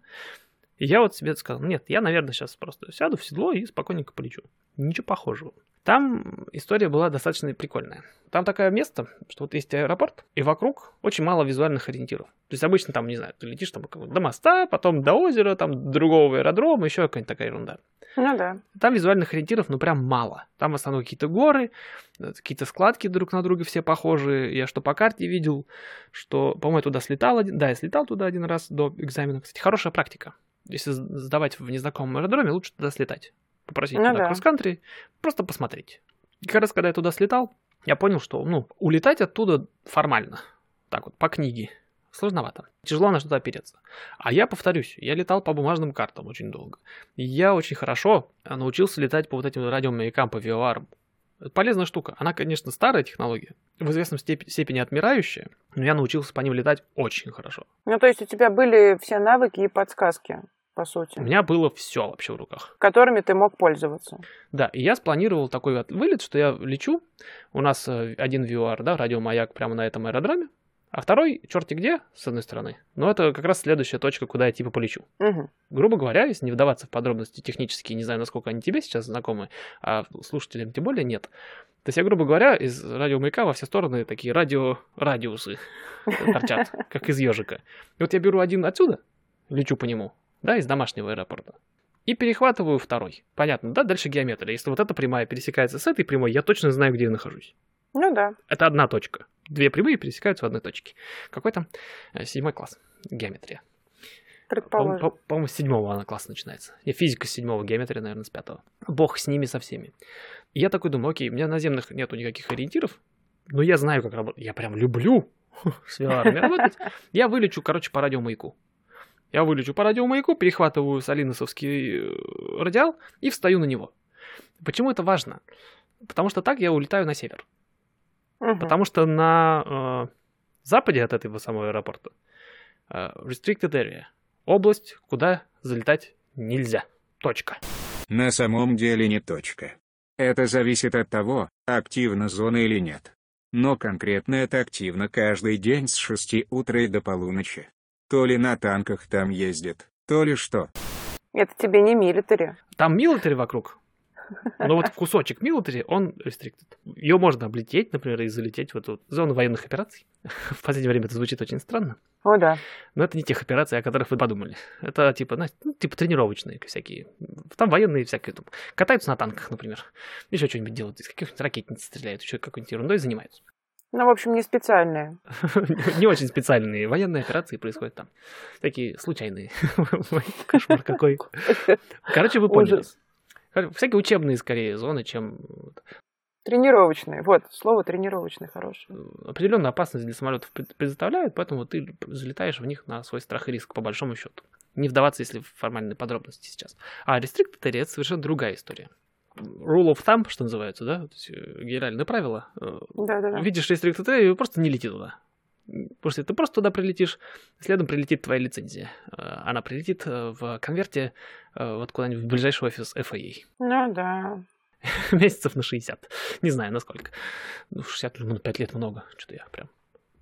И я вот себе сказал, нет, я, наверное, сейчас просто сяду в седло и спокойненько полечу. Ничего похожего. Там история была достаточно прикольная. Там такое место, что вот есть аэропорт, и вокруг очень мало визуальных ориентиров. То есть обычно там, не знаю, ты летишь там до моста, потом до озера, там до другого аэродрома, еще какая-нибудь такая ерунда. Ну да. Там визуальных ориентиров, ну, прям мало. Там в основном какие-то горы, э, какие-то складки друг на друга все похожие. Я что по карте видел, что, по-моему, я туда слетал один... Да, я слетал туда один раз до экзамена. Кстати, хорошая практика. Если сдавать в незнакомом аэродроме, лучше туда слетать. Попросить Ну туда да. кросс-кантри, просто посмотреть. И как раз, когда я туда слетал, я понял, что, ну, улетать оттуда формально, так вот, по книге, сложновато. Тяжело на что-то опереться. А я повторюсь, я летал по бумажным картам очень долго. И я очень хорошо а, научился летать по вот этим радиомаякам, по VOR. Полезная штука. Она, конечно, старая технология, в известном степ- степени отмирающая, но я научился по ним летать очень хорошо. Ну, то есть у тебя были все навыки и подсказки, по сути, У меня было все вообще в руках. которыми ты мог пользоваться. Да, и я спланировал такой вылет, что я лечу. У нас э, один VR, да, радиомаяк прямо на этом аэродроме, а второй черти где, с одной стороны. Но это как раз следующая точка, куда я типа полечу. Мгм. Грубо говоря, если не вдаваться в подробности технические, не знаю, насколько они тебе сейчас знакомы, а слушателям тем более нет. То есть я, грубо говоря, из радиомаяка во все стороны такие радио радиусы торчат, как из ежика. И вот я беру один отсюда, лечу по нему, да, из домашнего аэропорта, и перехватываю второй. Понятно, да? Дальше геометрия. Если вот эта прямая пересекается с этой прямой, я точно знаю, где я нахожусь. Ну да. Это одна точка. Две прямые пересекаются в одной точке. Какой там? Э, Седьмой класс. Геометрия. По-моему, Предположим. по- по-моему, с седьмого она класс начинается. И физика с седьмого, геометрия, наверное, с пятого. Бог с ними со всеми. И я такой думаю, окей, у меня наземных нету никаких ориентиров, но я знаю, как работать. Я прям люблю с VR работать. Я вылечу, короче, по радиомаяку. Я вылечу по радиомаяку, перехватываю салиносовский э, радиал и встаю на него. Почему это важно? Потому что так я улетаю на север. Мгм. Потому что на э, западе от этого самого аэропорта э, restricted area. Область, куда залетать нельзя. Точка. На самом деле не точка. Это зависит от того, активна зона или нет. Но конкретно это активно каждый день с 6 утра и до полуночи. То ли на танках там ездят, то ли что. Это тебе не милитари. Там милитари вокруг. Но вот кусочек милитари, он restricted. Ее можно облететь, например, и залететь в эту зону военных операций. В последнее время это звучит очень странно. О, да. Но это не тех операций, о которых вы подумали. Это типа, знаете, ну, типа тренировочные всякие. Там военные всякие. Там, катаются на танках, например. Еще что-нибудь делают. Из каких-нибудь ракетниц стреляют. Еще какой-нибудь ерундой занимаются. Ну, в общем, не специальные. Не очень специальные военные операции происходят там. Такие случайные. Кошмар какой. Короче, вы поняли. Всякие учебные, скорее, зоны, чем Тренировочные. Вот, слово тренировочный хорошее. определенную опасность для самолетов пред- предоставляют, поэтому ты залетаешь в них на свой страх и риск, по большому счету. Не вдаваться, если в формальные подробности сейчас. А area — это совершенно другая история. Rule of thumb, что называется, да? То есть, э, генеральное правило. э, Да-да-да. Видишь restricted area, просто не лети туда. Потому что ты просто туда прилетишь, следом прилетит твоя лицензия. Э, Она прилетит в конверте вот куда-нибудь в ближайший офис FAA. Ну да. Месяцев на 60. Не знаю, насколько. Ну, 60, ну, 5 лет много. Что-то я прям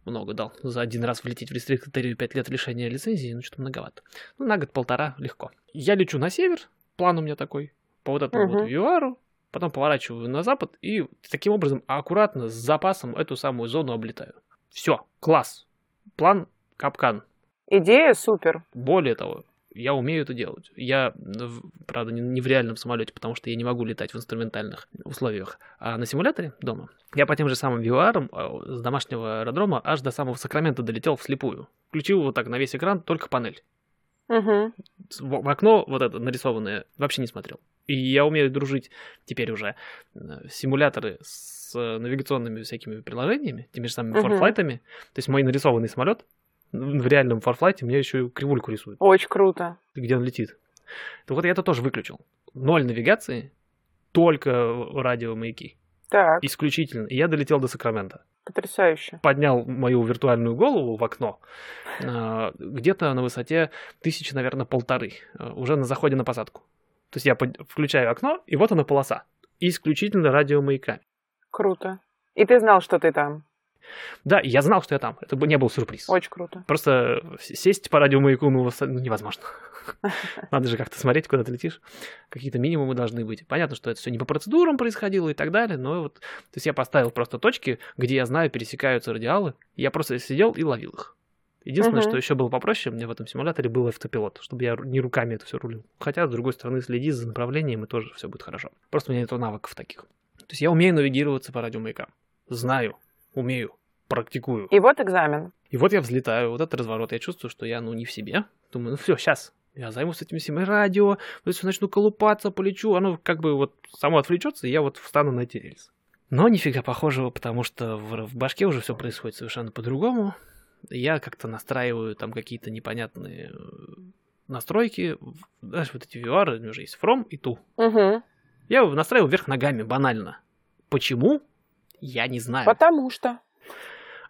много дал. За один раз влететь в Area 5 лет лишения лицензии, ну, что-то многовато. Ну, на год-полтора легко. Я лечу на север, план у меня такой. По вот этому вот Мгм. вивару, потом поворачиваю на запад и таким образом аккуратно с запасом эту самую зону облетаю. Все, класс. План капкан. Идея супер. Более того, я умею это делать. Я, правда, не, в реальном самолете, потому что я не могу летать в инструментальных условиях, а на симуляторе дома. Я по тем же самым VR с домашнего аэродрома аж до самого Сакрамента долетел вслепую. Включил вот так на весь экран только панель. В, в окно вот это нарисованное вообще не смотрел. И я умею дружить теперь уже э, симуляторы с э, навигационными всякими приложениями, теми же самыми форфлайтами. То есть мой нарисованный самолет в реальном форфлайте мне еще и кривульку рисует Очень круто. где он летит. Так вот я это тоже выключил. Ноль навигации, только радиомаяки. Так, Исключительно. И я долетел до Сакрамента. потрясающе. Поднял мою виртуальную голову в окно, а, где-то на высоте тысячи, наверное, полторы, а, уже на заходе на посадку. То есть я включаю окно, и вот она полоса. Исключительно радиомаяка. Круто. И ты знал, что ты там. Да, я знал, что я там. Это не был сюрприз. Очень круто. Просто сесть по радиомаяку ну, невозможно. Надо же как-то смотреть, куда ты летишь. Какие-то минимумы должны быть. Понятно, что это все не по процедурам происходило и так далее, но вот... То есть я поставил просто точки, где я знаю, пересекаются радиалы. Я просто сидел и ловил их. Единственное, Мгм. что еще было попроще, мне в этом симуляторе был автопилот, чтобы я не руками это все рулил. Хотя, с другой стороны, следи за направлением, и тоже все будет хорошо. Просто у меня нет навыков таких. То есть я умею навигироваться по радиомаякам. Знаю, умею, практикую. И вот экзамен. И вот я взлетаю, вот этот разворот, я чувствую, что я, ну, не в себе. Думаю, ну все, сейчас, я займусь этими всеми радио, вот всё начну колупаться, полечу, оно как бы вот само отвлечется, и я вот встану на эти рельсы. Но нифига похожего, потому что в, в башке уже все происходит совершенно по-другому. Я как-то настраиваю там какие-то непонятные э, настройки. Знаешь, вот эти VR, у меня уже есть From и Tu. Угу. Я его настраиваю вверх ногами, банально. Почему? Я не знаю. Потому что.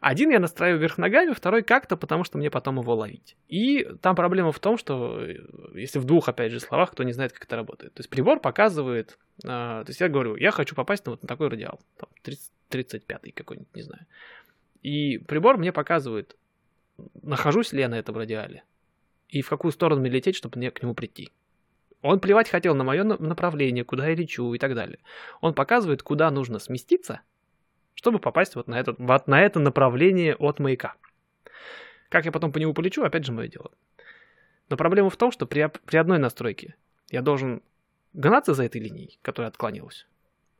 Один я настраиваю вверх ногами, второй как-то, потому что мне потом его ловить. И там проблема в том, что э, если в двух, опять же, словах, кто не знает, как это работает. То есть прибор показывает, а, то есть я говорю, я хочу попасть на вот на такой радиал, там, 30 35-й какой-нибудь, не знаю. И прибор мне показывает, нахожусь ли я на этом радиале, и в какую сторону мне лететь, чтобы мне к нему прийти. Он плевать хотел на мое направление, куда я лечу и так далее. Он показывает, куда нужно сместиться, чтобы попасть вот на, этот, вот на это направление от маяка. Как я потом по нему полечу, опять же, мое дело. Но проблема в том, что при, при одной настройке я должен гнаться за этой линией, которая отклонилась,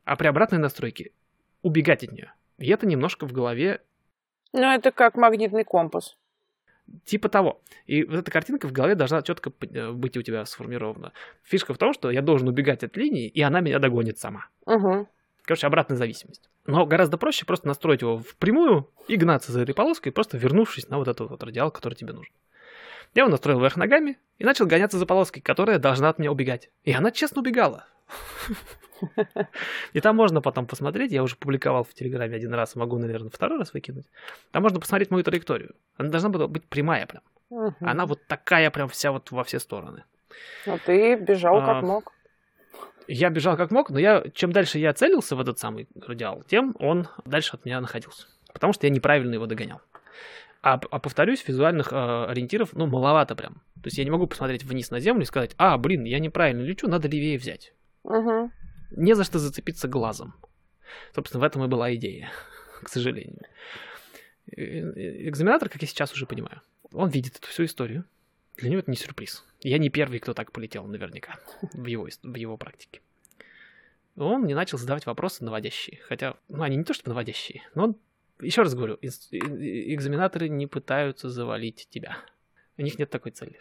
а при обратной настройке убегать от нее. И это немножко в голове Ну, это как магнитный компас. Типа того. И вот эта картинка в голове должна четко быть у тебя сформирована. Фишка в том, что я должен убегать от линии, и она меня догонит сама. Угу. Короче, обратная зависимость. Но гораздо проще просто настроить его впрямую и гнаться за этой полоской, просто вернувшись на вот этот вот радиал, который тебе нужен. Я его настроил вверх ногами и начал гоняться за полоской, которая должна от меня убегать. И она честно убегала. И там можно потом посмотреть, я уже публиковал в Телеграме один раз, могу, наверное, второй раз выкинуть. Там можно посмотреть мою траекторию. Она должна была быть прямая прям. Угу. Она вот такая прям вся вот во все стороны. Ну, ты бежал А, как мог. Я бежал как мог, но я, чем дальше я целился в этот самый радиал, тем он дальше от меня находился. Потому что я неправильно его догонял. А, а повторюсь, визуальных э, ориентиров, ну, маловато прям. То есть я не могу посмотреть вниз на землю и сказать, а, блин, я неправильно лечу, надо левее взять. Угу. Не за что зацепиться глазом. Собственно, в этом и была идея, к сожалению. Э, э, Экзаменатор, как я сейчас уже понимаю, он видит эту всю историю. Для него это не сюрприз. Я не первый, кто так полетел, наверняка, в его, в его практике. Он мне начал задавать вопросы наводящие. Хотя, ну, они не то что наводящие, но он, еще раз говорю, э- экзаменаторы не пытаются завалить тебя. У них нет такой цели.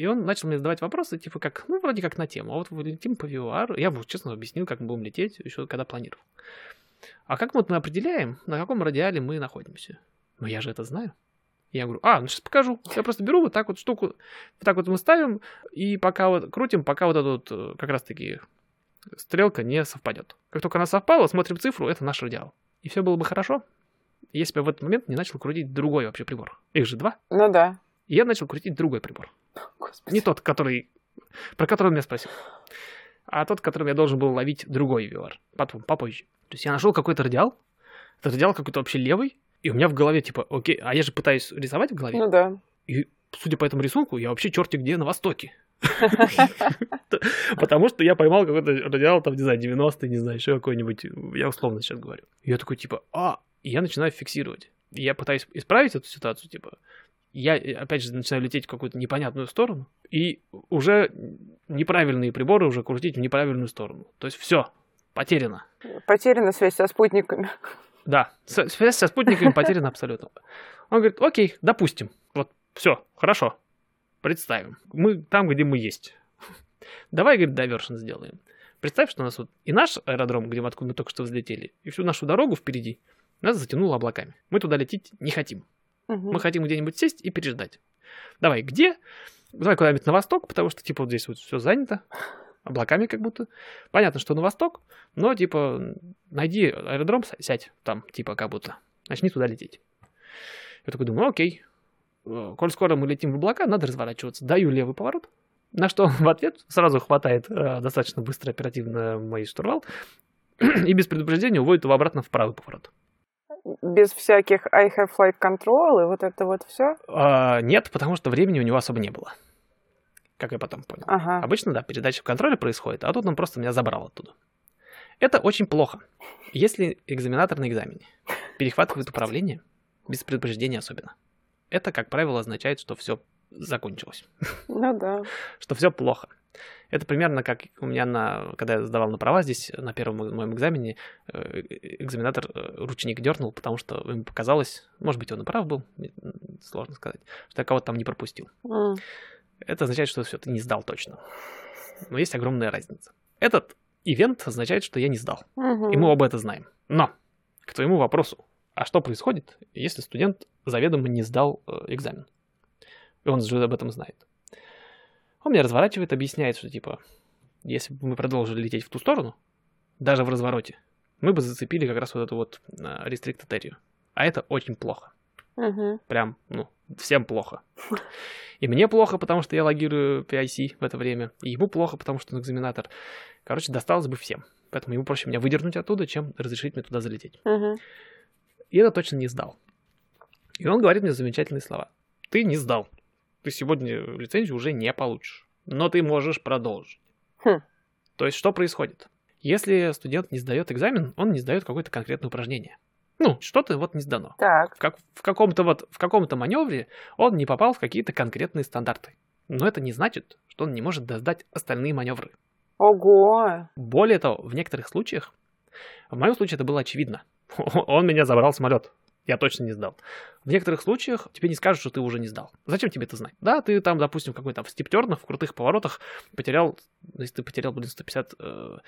И он начал мне задавать вопросы, типа как, ну, вроде как на тему. А вот летим по VR. Я ему, честно, объяснил, как мы будем лететь, еще когда планировал. А как вот мы определяем, на каком радиале мы находимся? Ну, я же это знаю. Я говорю, а, ну сейчас покажу. Я просто беру вот так вот штуку, вот так вот мы ставим, и пока вот крутим, пока вот эта вот э, как раз-таки стрелка не совпадет. Как только она совпала, смотрим цифру, это наш радиал. И все было бы хорошо, если бы в этот момент не начал крутить другой вообще прибор. Их же два. Ну да. И я начал крутить другой прибор. Господи. Не тот, который... Про который он меня спросил. А тот, которым я должен был ловить другой VR. Потом, попозже. То есть я нашел какой-то радиал. Этот радиал какой-то вообще левый. И у меня в голове типа, окей, а я же пытаюсь рисовать в голове. Ну да. И судя по этому рисунку, я вообще черти где на востоке. Потому что я поймал какой-то радиал, там, не знаю, 90 не знаю, еще какой-нибудь, я условно сейчас говорю. Я такой, типа, а, и я начинаю фиксировать. И я пытаюсь исправить эту ситуацию, типа, я, опять же, начинаю лететь в какую-то непонятную сторону, и уже неправильные приборы уже крутить в неправильную сторону. То есть все, потеряно. Потеряна связь со спутниками. Да, связь со спутниками потеряна абсолютно. Он говорит, окей, допустим, вот все, хорошо, представим. Мы там, где мы есть. Давай, говорит, дивершн сделаем. Представь, что у нас вот и наш аэродром, где мы откуда мы только что взлетели, и всю нашу дорогу впереди нас затянуло облаками. Мы туда лететь не хотим. Угу. Мы хотим где-нибудь сесть и переждать. Давай, где? Давай куда-нибудь на восток, потому что, типа, вот здесь вот все занято. Облаками как будто. Понятно, что на восток, но, типа, найди аэродром, сядь там, типа, как будто. Начни туда лететь. Я такой думаю, окей. Э, коль скоро мы летим в облака, надо разворачиваться. Даю левый поворот. На что в ответ сразу хватает э, достаточно быстро, оперативно мой штурвал и без предупреждения уводит его обратно в правый поворот без всяких I have flight control и вот это вот все? А, нет, потому что времени у него особо не было. Как я потом понял. Ага. Обычно, да, передача в контроле происходит, а тут он просто меня забрал оттуда. Это очень плохо. Если экзаменатор на экзамене перехватывает управление, без предупреждения особенно, это, как правило, означает, что все закончилось. Ну да. Что все плохо. Это примерно как у меня, на, когда я сдавал на права здесь, на первом моем экзамене, э, экзаменатор э, ручник дернул, потому что ему показалось, может быть, он и прав был, сложно сказать, что я кого-то там не пропустил. Mm. Это означает, что все, ты не сдал точно. Но есть огромная разница. Этот ивент означает, что я не сдал. Mm-hmm. И мы оба это знаем. Но, к твоему вопросу, а что происходит, если студент заведомо не сдал э, экзамен? И он же об этом знает. Он меня разворачивает, объясняет, что типа, если бы мы продолжили лететь в ту сторону, даже в развороте, мы бы зацепили как раз вот эту вот рестриктатерию. А это очень плохо. Угу. Прям, ну, всем плохо. И мне плохо, потому что я логирую PIC в это время. И ему плохо, потому что он экзаменатор. Короче, досталось бы всем. Поэтому ему проще меня выдернуть оттуда, чем разрешить мне туда залететь. Угу. И это точно не сдал. И он говорит мне замечательные слова. Ты не сдал ты сегодня лицензию уже не получишь. Но ты можешь продолжить. Хм. То есть что происходит? Если студент не сдает экзамен, он не сдает какое-то конкретное упражнение. Ну, что-то вот не сдано. Так. В, как, в каком-то вот в каком-то маневре он не попал в какие-то конкретные стандарты. Но это не значит, что он не может сдать остальные маневры. Ого! Более того, в некоторых случаях, в моем случае это было очевидно. Он меня забрал самолет я точно не сдал. В некоторых случаях тебе не скажут, что ты уже не сдал. Зачем тебе это знать? Да, ты там, допустим, какой-то в стептернах, в крутых поворотах потерял, если ты потерял, блин, 150 э,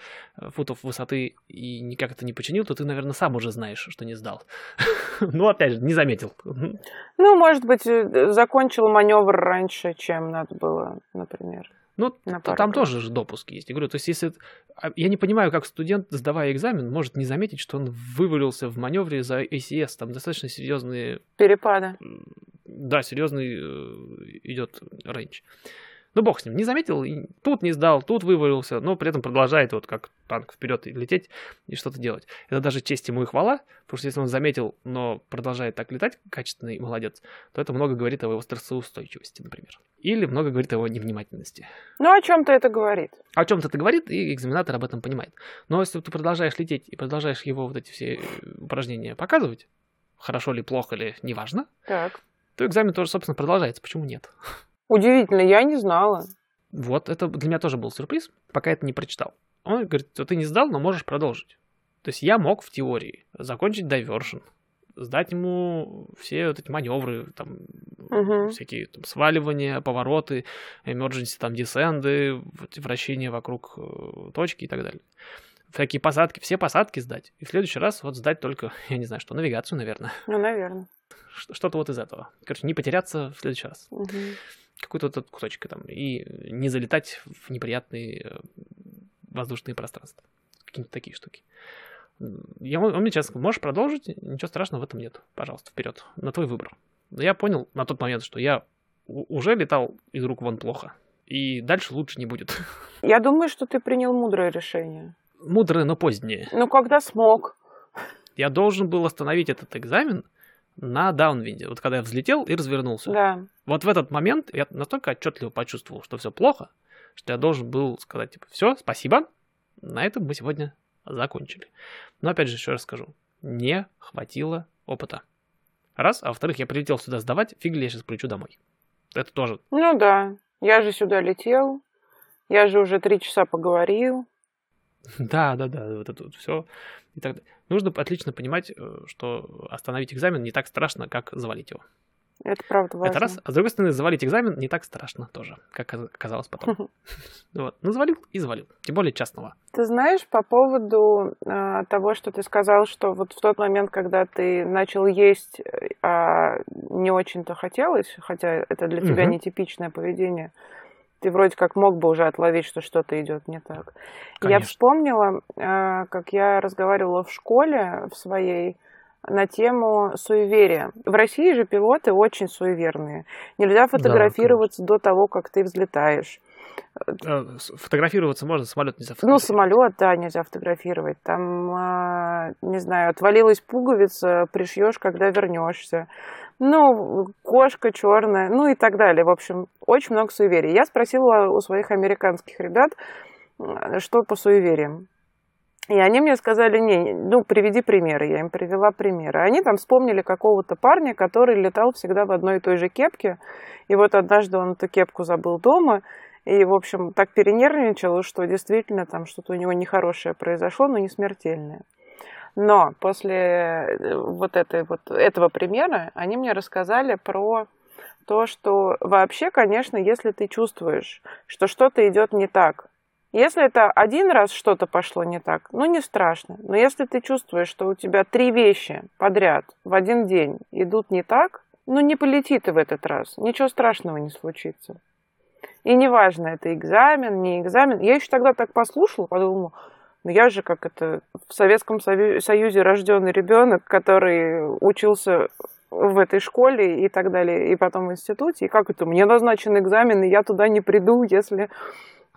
футов высоты и никак это не починил, то ты, наверное, сам уже знаешь, что не сдал. ну, опять же, не заметил. ну, может быть, э, закончил маневр раньше, чем надо было, например. Ну, там тоже же допуск есть. Я говорю, то есть, если... А, я не понимаю, как студент, сдавая экзамен, может не заметить, что он вывалился в маневре за ACS. Там достаточно серьезные... Перепады. Да, серьезный э, идет рейндж. Ну, бог с ним, не заметил, тут не сдал, тут вывалился, но при этом продолжает вот как танк вперед лететь и что-то делать. Это даже честь ему и хвала, потому что если он заметил, но продолжает так летать, качественный молодец, то это много говорит о его стрессоустойчивости, например. Или много говорит о его невнимательности. Ну, о чем-то это говорит. О чем-то это говорит, и экзаменатор об этом понимает. Но если ты продолжаешь лететь и продолжаешь его вот эти все упражнения показывать, хорошо ли, плохо ли, неважно, так. то экзамен тоже, собственно, продолжается. Почему нет? Удивительно, я не знала. Вот, это для меня тоже был сюрприз, пока я это не прочитал. Он говорит, что ты не сдал, но можешь продолжить. То есть я мог в теории закончить дайвершн, сдать ему все вот эти маневры, там, угу. всякие там, сваливания, повороты, emergency, там, десенды, вращение вокруг э, точки и так далее. Всякие посадки, все посадки сдать. И в следующий раз вот сдать только, я не знаю, что, навигацию, наверное. Ну, наверное. Что-то вот из этого. Короче, не потеряться в следующий раз. Угу какой-то этот кусочек там, и не залетать в неприятные э, воздушные пространства. Какие-то такие штуки. Я, он мне честно сказал, можешь продолжить, ничего страшного в этом нет. Пожалуйста, вперед, на твой выбор. Но я понял на тот момент, что я уже летал из рук вон плохо, и дальше лучше не будет. Я думаю, что ты принял мудрое решение. Мудрое, но позднее. Ну, когда смог. Я должен был остановить этот экзамен, на даунвинде, вот когда я взлетел и развернулся. Да. Вот в этот момент я настолько отчетливо почувствовал, что все плохо, что я должен был сказать, типа, все, спасибо, на этом мы сегодня закончили. Но опять же, еще раз скажу, не хватило опыта. Раз, а во-вторых, я прилетел сюда сдавать, фиг ли я сейчас полечу домой. Это тоже. Ну да, я же сюда летел, я же уже три часа поговорил. Да, да, да, вот это вот все. И так Нужно отлично понимать, э, что остановить экзамен не так страшно, как завалить его. Это правда важно. Это раз. А с другой стороны, завалить экзамен не так страшно тоже, как оказалось потом. Вот. Ну, завалил и завалил. Тем более частного. Ты знаешь, по поводу э, того, что ты сказал, что вот в тот момент, когда ты начал есть, а не очень-то хотелось, хотя это для тебя нетипичное поведение, ты вроде как мог бы уже отловить, что что-то идет не так. Конечно. Я вспомнила, э, как я разговаривала в школе в своей на тему суеверия. В России же пилоты очень суеверные. Нельзя фотографироваться да, до того, как ты взлетаешь. Э, фотографироваться можно, самолет нельзя Ну, самолет, да, нельзя фотографировать. Там, а, не знаю, отвалилась пуговица, пришьешь, когда вернешься. Ну, кошка черная, ну и так далее. В общем, очень много суеверий. Я спросила у своих американских ребят, что по суевериям. И они мне сказали, не, ну, приведи примеры. Я им привела примеры. Они там вспомнили какого-то парня, который летал всегда в одной и той же кепке. И вот однажды он эту кепку забыл дома. И, в общем, так перенервничал, что действительно там что-то у него нехорошее произошло, но не смертельное. Но после э, вот, этой, вот этого примера они мне рассказали про то, что вообще, конечно, если ты чувствуешь, что что-то идет не так, если это один раз что-то пошло не так, ну не страшно. Но если ты чувствуешь, что у тебя три вещи подряд в один день идут не так, ну не полети ты в этот раз, ничего страшного не случится. И неважно, это экзамен, не экзамен. Я еще тогда так послушала, подумала, ну я же как это в Советском Союзе рожденный ребенок, который учился в этой школе и так далее, и потом в институте. И как это? Мне назначен экзамен, и я туда не приду, если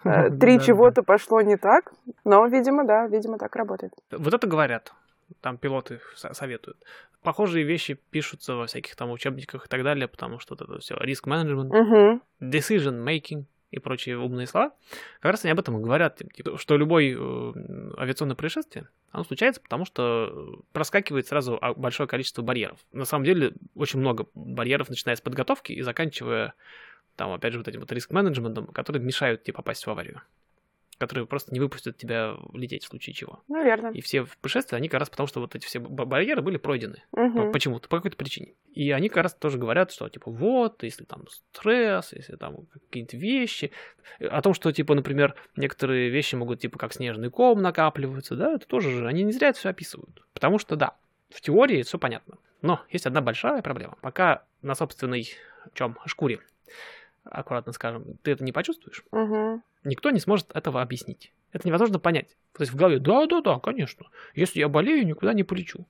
Э, три чего-то пошло не так, но, видимо, да, видимо, так работает. Вот это говорят, там пилоты советуют. Похожие вещи пишутся во всяких там учебниках и так далее, потому что это все риск менеджмент, decision making и прочие умные слова, как раз они об этом и говорят, типа, что любой э, авиационное происшествие, оно случается, потому что проскакивает сразу большое количество барьеров. На самом деле очень много барьеров, начиная с подготовки и заканчивая там, опять же, вот этим вот риск-менеджментом, которые мешают тебе попасть в аварию. Которые просто не выпустят тебя лететь в случае чего. Ну, верно. И все путешествия, они как раз потому, что вот эти все барьеры были пройдены. Угу. Почему-то, по какой-то причине. И они как раз тоже говорят, что, типа, вот, если там стресс, если там какие-то вещи. О том, что, типа, например, некоторые вещи могут, типа, как снежный ком накапливаться, да, это тоже же, они не зря это все описывают. Потому что, да, в теории все понятно. Но есть одна большая проблема. Пока на собственной чем шкуре аккуратно скажем, ты это не почувствуешь, угу. Никто не сможет этого объяснить. Это невозможно понять. То есть в голове, да-да-да, конечно, если я болею, никуда не полечу.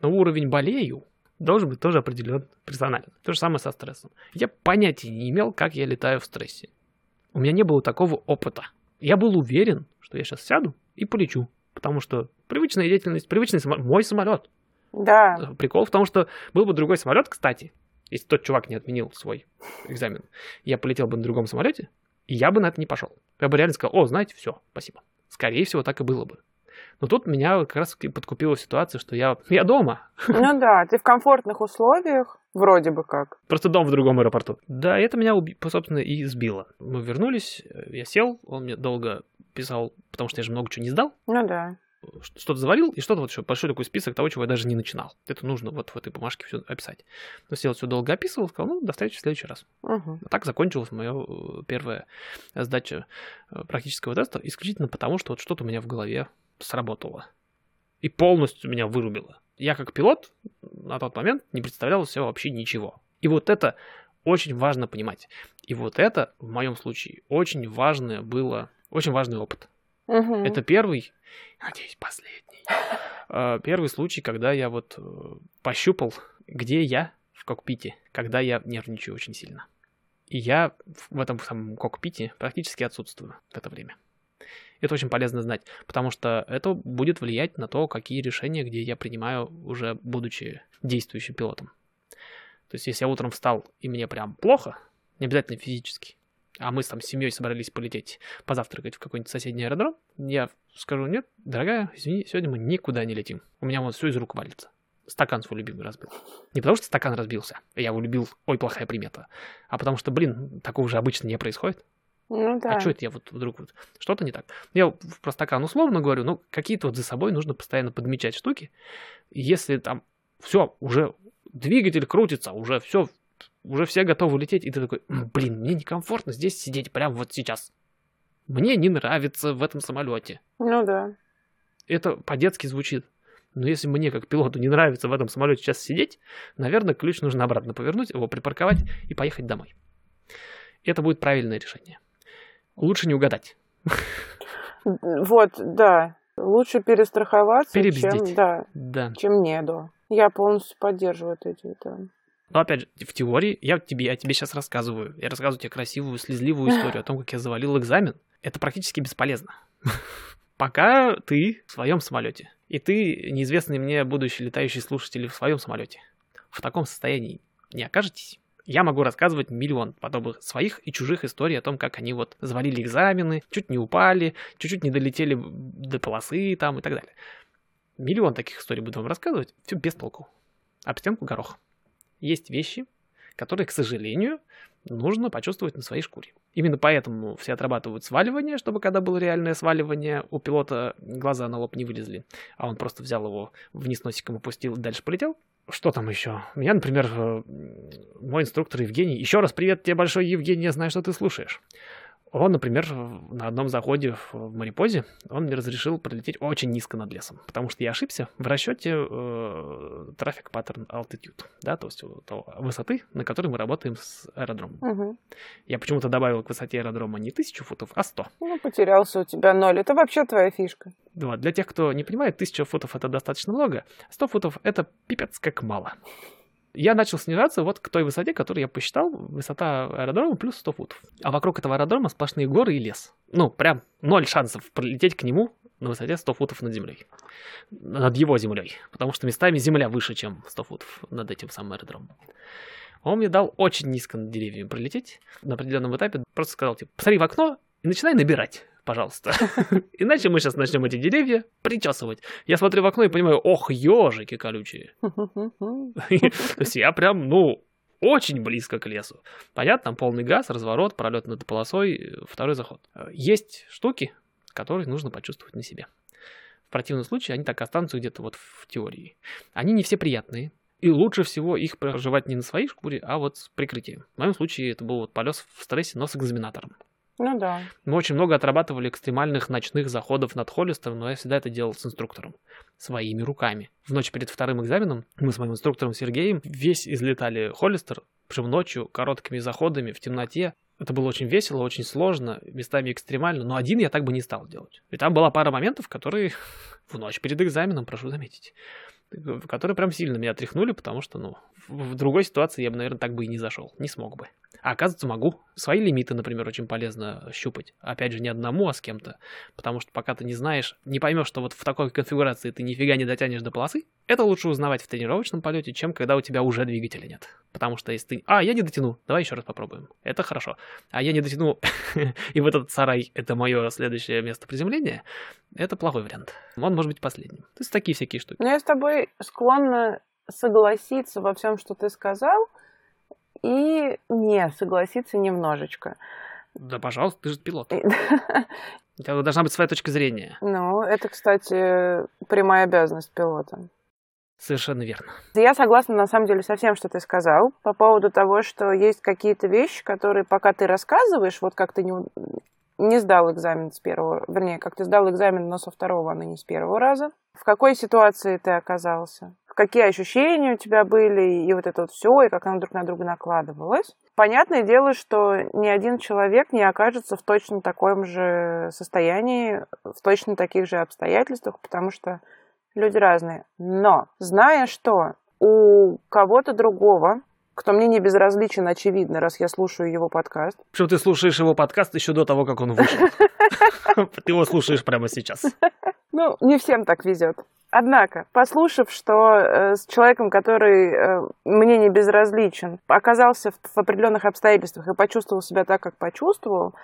Но уровень болею должен быть тоже определен персонально. То же самое со стрессом. Я понятия не имел, как я летаю в стрессе. У меня не было такого опыта. Я был уверен, что я сейчас сяду и полечу. Потому что привычная деятельность, привычный самолет, мой самолет. Да. Прикол в том, что был бы другой самолет, кстати, если тот чувак не отменил свой экзамен, я полетел бы на другом самолете, и я бы на это не пошел. Я бы реально сказал, о, знаете, все, спасибо. Скорее всего, так и было бы. Но тут меня как раз подкупила ситуация, что я, я дома. Ну да, ты в комфортных условиях, вроде бы как. Просто дом в другом аэропорту. Да, это меня, собственно, и сбило. Мы вернулись, я сел, он мне долго писал, потому что я же много чего не сдал. Ну да что-то завалил, и что-то вот еще большой такой список того, чего я даже не начинал. Это нужно вот в этой бумажке все описать. Но сел все долго описывал, сказал, ну, до встречи в следующий раз. Угу. А так закончилась моя э, первая сдача э, практического теста исключительно потому, что вот что-то у меня в голове сработало. И полностью меня вырубило. Я как пилот на тот момент не представлял себе вообще ничего. И вот это очень важно понимать. И вот это, в моем случае, очень важное было, очень важный опыт. Угу. Это первый, надеюсь, последний. А, первый случай, когда я вот э, пощупал, где я в кокпите, когда я нервничаю очень сильно. И я в этом самом кокпите практически отсутствую в это время. Это очень полезно знать, потому что это будет влиять на то, какие решения, где я принимаю уже будучи действующим пилотом. То есть, если я утром встал и мне прям плохо, не обязательно физически, а мы там с семьей собрались полететь позавтракать в какой-нибудь соседний аэродром, я скажу, нет, дорогая, извини, сегодня мы никуда не летим. У меня вот все из рук валится. Стакан свой любимый разбил. Не потому что стакан разбился, я его любил, ой, плохая примета, а потому что, блин, такого же обычно не происходит. Ну да. А что это я вот вдруг вот что-то не так? Я про стакан условно говорю, ну какие-то вот за собой нужно постоянно подмечать штуки. Если там все, уже двигатель крутится, уже все, уже все готовы лететь, и ты такой, блин, мне некомфортно здесь сидеть прямо вот сейчас. Мне не нравится в этом самолете. Ну да. Это по-детски звучит. Но если мне, как пилоту, не нравится в этом самолете сейчас сидеть, наверное, ключ нужно обратно повернуть, его припарковать и поехать домой. Это будет правильное решение лучше не угадать. Вот, да. Лучше перестраховаться, чем, да, Да. чем не до. Я полностью поддерживаю это. это. Но опять же, в теории, я тебе, я тебе сейчас рассказываю. Я рассказываю тебе красивую, слезливую историю о том, как я завалил экзамен. Это практически бесполезно. Пока ты в своем самолете. И ты, неизвестный мне будущий летающий слушатель, в своем самолете. В таком состоянии не окажетесь. Я могу рассказывать миллион подобных своих и чужих историй о том, как они вот завалили экзамены, чуть не упали, чуть-чуть не долетели до полосы там и так далее. Миллион таких историй буду вам рассказывать, все без толку. Об стенку горох. Есть вещи, которые, к сожалению, нужно почувствовать на своей шкуре. Именно поэтому все отрабатывают сваливание, чтобы когда было реальное сваливание, у пилота глаза на лоб не вылезли, а он просто взял его вниз носиком опустил и дальше полетел. Что там еще? Меня, например, э, мой инструктор Евгений. Еще раз привет тебе большой, Евгений, я знаю, что ты слушаешь. Он, например, на одном заходе в Марипозе, он мне разрешил пролететь очень низко над лесом, потому что я ошибся в расчете э, трафик паттерн altitude, да, то есть то высоты, на которой мы работаем с аэродромом. Угу. Я почему-то добавил к высоте аэродрома не тысячу футов, а сто. Ну, потерялся у тебя ноль. Это вообще твоя фишка. Вот. Для тех, кто не понимает, тысяча футов это достаточно много, 100 футов это пипец как мало я начал снижаться вот к той высоте, которую я посчитал, высота аэродрома плюс 100 футов. А вокруг этого аэродрома сплошные горы и лес. Ну, прям ноль шансов пролететь к нему на высоте 100 футов над землей. Над его землей. Потому что местами земля выше, чем 100 футов над этим самым аэродромом. Он мне дал очень низко над деревьями пролететь. На определенном этапе просто сказал, типа, посмотри в окно и начинай набирать пожалуйста. Иначе мы сейчас начнем эти деревья причесывать. Я смотрю в окно и понимаю, ох, ежики колючие. То есть я прям, ну, очень близко к лесу. Понятно, там полный газ, разворот, пролет над полосой, второй заход. Есть штуки, которые нужно почувствовать на себе. В противном случае они так останутся где-то вот в теории. Они не все приятные, и лучше всего их проживать не на своей шкуре, а вот с прикрытием. В моем случае это был вот полет в стрессе, но с экзаменатором. Ну да. Мы очень много отрабатывали экстремальных ночных заходов над Холлистером, но я всегда это делал с инструктором. Своими руками. В ночь перед вторым экзаменом мы с моим инструктором Сергеем весь излетали Холлистер, причем ночью, короткими заходами, в темноте. Это было очень весело, очень сложно, местами экстремально, но один я так бы не стал делать. И там была пара моментов, которые в ночь перед экзаменом, прошу заметить, которые прям сильно меня тряхнули, потому что, ну, в другой ситуации я бы, наверное, так бы и не зашел, не смог бы. А оказывается, могу. Свои лимиты, например, очень полезно щупать. Опять же, не одному, а с кем-то. Потому что пока ты не знаешь, не поймешь, что вот в такой конфигурации ты нифига не дотянешь до полосы, это лучше узнавать в тренировочном полете, чем когда у тебя уже двигателя нет. Потому что если ты... А, я не дотяну, давай еще раз попробуем. Это хорошо. А я не дотяну, и в этот сарай это мое следующее место приземления, это плохой вариант. Он может быть последним. То есть такие всякие штуки. Но я с тобой склонна согласиться во всем, что ты сказал, и не согласиться немножечко. Да, пожалуйста, ты же пилот. У тебя должна быть своя точка зрения. Ну, это, кстати, прямая обязанность пилота. Совершенно верно. Я согласна, на самом деле, со всем, что ты сказал, по поводу того, что есть какие-то вещи, которые, пока ты рассказываешь, вот как ты не, не сдал экзамен с первого, вернее, как ты сдал экзамен, но со второго, а не с первого раза. В какой ситуации ты оказался? Какие ощущения у тебя были, и вот это вот все, и как оно друг на друга накладывалось. Понятное дело, что ни один человек не окажется в точно таком же состоянии, в точно таких же обстоятельствах, потому что люди разные. Но, зная, что у кого-то другого кто мне не безразличен, очевидно, раз я слушаю его подкаст. Причем ты слушаешь его подкаст еще до того, как он вышел. Ты его слушаешь прямо сейчас. Ну, не всем так везет. Однако, послушав, что э, с человеком, который э, мне не безразличен, оказался в, в определенных обстоятельствах и почувствовал себя так, как почувствовал,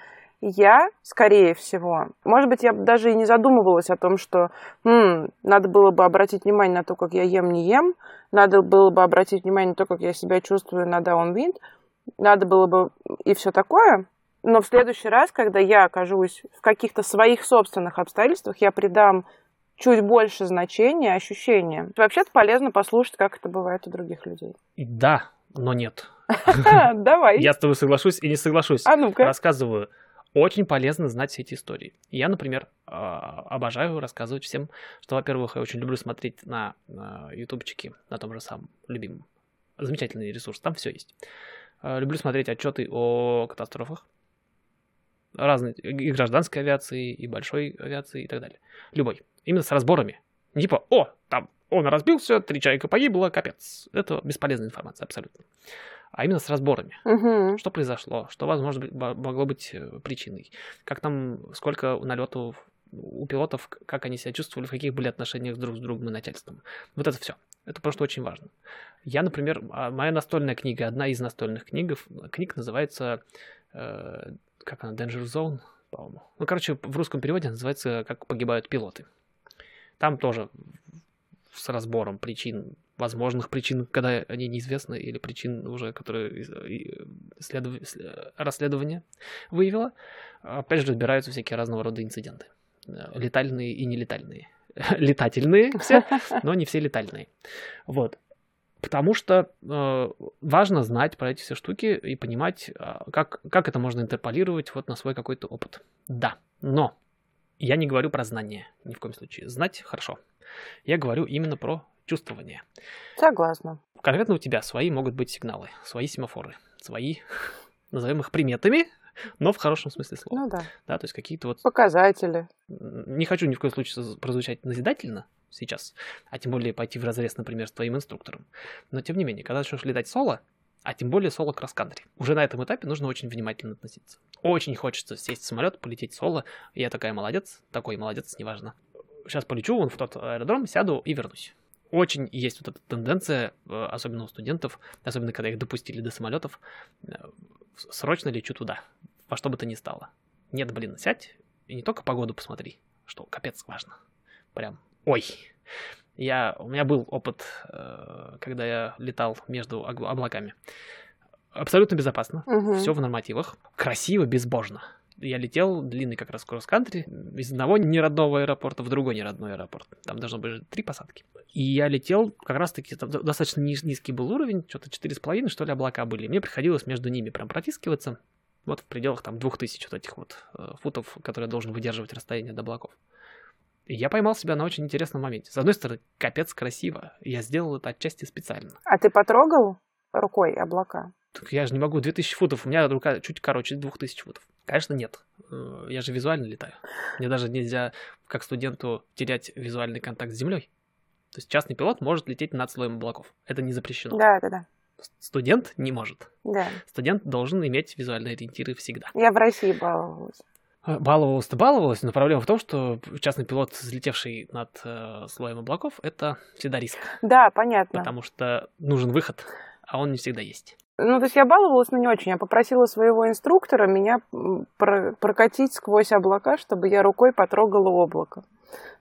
я, скорее всего, может быть, я даже и не задумывалась о том, что м, надо было бы обратить внимание на то, как я ем, не ем, надо было бы обратить внимание на то, как я себя чувствую на downwind, надо было бы и все такое. Но в следующий раз, когда я окажусь в каких-то своих собственных обстоятельствах, я придам чуть больше значения ощущениям. Вообще-то полезно послушать, как это бывает у других людей. Да, но нет. Давай. Я с тобой соглашусь и не соглашусь. А ну-ка. Рассказываю. Очень полезно знать все эти истории. Я, например, а, обожаю рассказывать всем, что, во-первых, я очень люблю смотреть на, на ютубчики, на том же самом любимом. Замечательный ресурс, там все есть. А, люблю смотреть отчеты о катастрофах. Разные, и гражданской авиации, и большой авиации, и так далее. Любой. Именно с разборами. Не типа, о, там он разбился, три человека погибло, капец. Это бесполезная информация, абсолютно. А именно с разборами. Мгм. Что произошло, что, возможно, могло быть э, причиной. Как там, сколько налетов у пилотов, как они себя чувствовали, в каких были отношениях друг с другом и начальством. Вот это все. Это просто очень важно. Я, например, а, моя настольная книга, одна из настольных книг, книг называется, э, как она, Danger Zone, по-моему. Ну, короче, в русском переводе называется «Как погибают пилоты». Там тоже с разбором причин, возможных причин, когда они неизвестны, или причин уже, которые исследов- ис- расследование выявило. Опять же, разбираются всякие разного рода инциденты. Э, Летальные и нелетальные. Летательные все, но не все летальные. Вот. Потому что э, важно знать про эти все штуки и понимать, а, как, как это можно интерполировать вот на свой какой-то опыт. Да, но я не говорю про знание ни в коем случае. Знать хорошо. Я говорю именно про чувствование. Согласна. Конкретно у тебя свои могут быть сигналы, свои семафоры, свои, назовем их приметами, но в хорошем смысле слова. Ну да. Да, то есть какие-то вот... Показатели. Не хочу ни в коем случае прозвучать назидательно сейчас, а тем более пойти в разрез, например, с твоим инструктором. Но тем не менее, когда начнешь летать соло, а тем более соло кросс-кантри, уже на этом этапе нужно очень внимательно относиться. Очень хочется сесть в самолет, полететь соло. Я такая молодец, такой молодец, неважно. Сейчас полечу вон в тот аэродром, сяду и вернусь. Очень есть вот эта тенденция, э, особенно у студентов, особенно когда их допустили до самолетов, э, срочно лечу туда, во что бы то ни стало. Нет, блин, сядь и не только погоду посмотри, что капец важно. Прям, ой. Я, у меня был опыт, э, когда я летал между облаками. Абсолютно безопасно. Мгм. Все в нормативах. Красиво, безбожно. Я летел длинный как раз кросс-кантри из одного неродного аэропорта в другой неродной аэропорт. Там должно быть три посадки. И я летел, как раз-таки там до- достаточно низ- низкий был уровень, что-то 4,5, что ли, облака были. Мне приходилось между ними прям протискиваться. Вот в пределах там 2000 вот этих вот э, футов, которые должен выдерживать расстояние до облаков. И я поймал себя на очень интересном моменте. С одной стороны, капец красиво. Я сделал это отчасти специально. А ты потрогал рукой облака? Так я же не могу 2000 футов, у меня рука чуть короче 2000 футов. Конечно, нет. Э, Я же визуально летаю. Мне даже нельзя, как студенту, терять визуальный контакт с землей. То есть частный пилот может лететь над слоем облаков. Это не запрещено. Да, да, да. Студент не может. Да. Студент должен иметь визуальные ориентиры всегда. Я в России баловалась. Э, Баловалась-то баловалась, но проблема в том, что частный пилот, взлетевший над э, слоем облаков, это всегда риск. Да, понятно. Потому что нужен выход, а он не всегда есть. Ну, то есть я баловалась, но не очень. Я попросила своего инструктора меня прокатить сквозь облака, чтобы я рукой потрогала облако.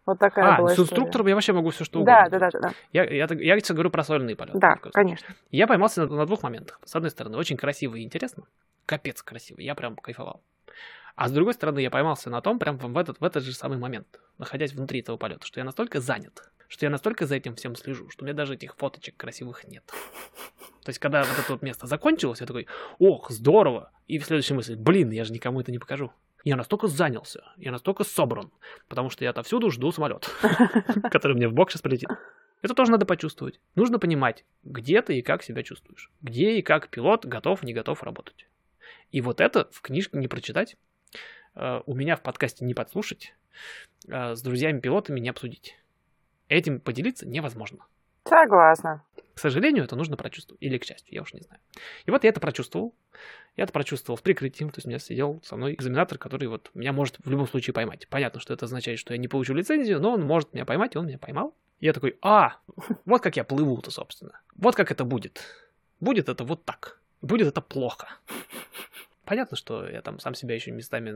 Вот такая а, была с история. инструктором я вообще могу все что угодно. Да, да, да, да. Я, я, я тебе говорю про сольные полеты. Да, конечно. Я поймался на, на двух моментах. С одной стороны, очень красиво и интересно. Капец красиво. Я прям кайфовал. А с другой стороны, я поймался на том, прям в этот, в этот же самый момент, находясь внутри этого полета, что я настолько занят, что я настолько за этим всем слежу, что у меня даже этих фоточек красивых нет. То есть, когда вот это вот место закончилось, я такой, ох, здорово. И в следующей мысли, блин, я же никому это не покажу. Я настолько занялся, я настолько собран, потому что я отовсюду жду самолет, который мне в бок сейчас полетит. Это тоже надо почувствовать. Нужно понимать, где ты и как себя чувствуешь. Где и как пилот готов, не готов работать. И вот это в книжке не прочитать, э, у меня в подкасте не подслушать, э, с друзьями-пилотами не обсудить. Этим поделиться невозможно. Согласна. К сожалению, это нужно прочувствовать. Или к счастью, я уж не знаю. И вот я это прочувствовал. Я это прочувствовал с прикрытием. То есть у меня сидел со мной экзаменатор, который вот меня может в любом случае поймать. Понятно, что это означает, что я не получу лицензию, но он может меня поймать, и он меня поймал. И я такой, а, вот как я плыву-то, собственно. Вот как это будет. Будет это вот так. Будет это плохо. Понятно, что я там сам себя еще местами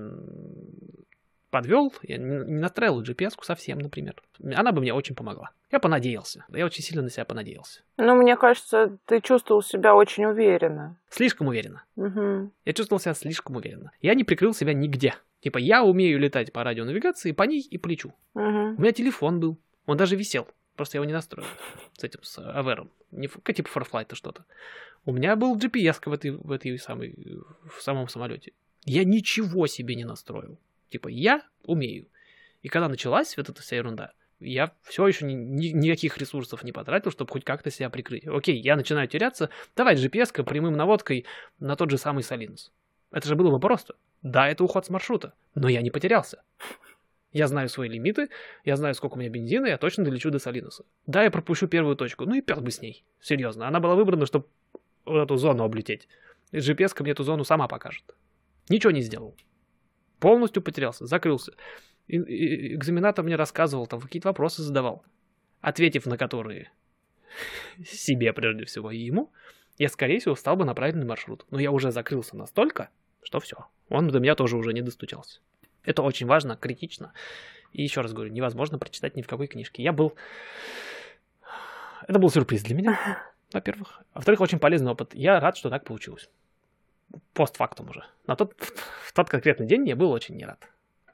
подвел, я не настраивал gps совсем, например. Она бы мне очень помогла. Я понадеялся. Я очень сильно на себя понадеялся. Ну, мне кажется, ты чувствовал себя очень уверенно. Слишком уверенно. Угу. Я чувствовал себя слишком уверенно. Я не прикрыл себя нигде. Типа, я умею летать по радионавигации, по ней и полечу. Угу. У меня телефон был. Он даже висел. Просто я его не настроил. С этим, с Авером. Не типа Farflight что-то. У меня был GPS в этой, в этой самой, в самом самолете. Я ничего себе не настроил. Типа, я умею. И когда началась вот эта вся ерунда, я все еще ни, ни, никаких ресурсов не потратил, чтобы хоть как-то себя прикрыть. Окей, я начинаю теряться, давай GPS прямым наводкой на тот же самый Салинус. Это же было бы просто. Да, это уход с маршрута, но я не потерялся. Я знаю свои лимиты, я знаю, сколько у меня бензина, я точно долечу до Салинуса. Да, я пропущу первую точку, ну и пес бы с ней. Серьезно, она была выбрана, чтобы вот эту зону облететь. И GPS мне эту зону сама покажет. Ничего не сделал. Полностью потерялся, закрылся. И, и, экзаменатор мне рассказывал, там какие-то вопросы задавал, ответив на которые себе прежде всего и ему, я, скорее всего, стал бы на правильный маршрут. Но я уже закрылся настолько, что все. Он до меня тоже уже не достучался. Это очень важно, критично. И еще раз говорю, невозможно прочитать ни в какой книжке. Я был... Это был сюрприз для меня, во-первых. Во-вторых, очень полезный опыт. Я рад, что так получилось. Постфактум уже. На тот, в тот конкретный день я был очень не рад.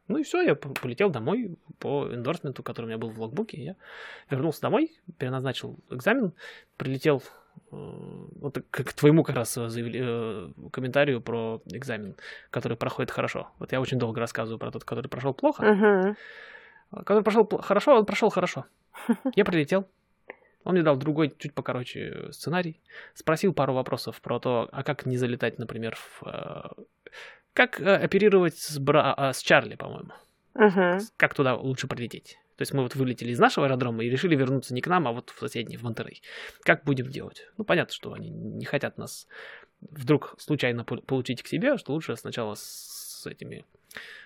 Ну и все, я полетел домой по эндорсменту, который у меня был в логбуке. Я вернулся домой, переназначил экзамен, прилетел Э, вот к, твоему как раз заявили, э, комментарию про экзамен, который проходит хорошо. Вот я очень долго рассказываю про тот, который прошел плохо. Uh-huh. Который прошел хорошо, он прошел хорошо. Я прилетел. Он мне дал другой, чуть покороче сценарий. Спросил пару вопросов про то, а как не залетать, например, в... Э, как оперировать с, Бра... А, с Чарли, по-моему. Uh-huh. Как туда лучше прилететь. То есть мы вот вылетели из нашего аэродрома и решили вернуться не к нам, а вот в соседний, в Монтерей. Как будем делать? Ну, понятно, что они не хотят нас вдруг случайно получить к себе, что лучше сначала с этими,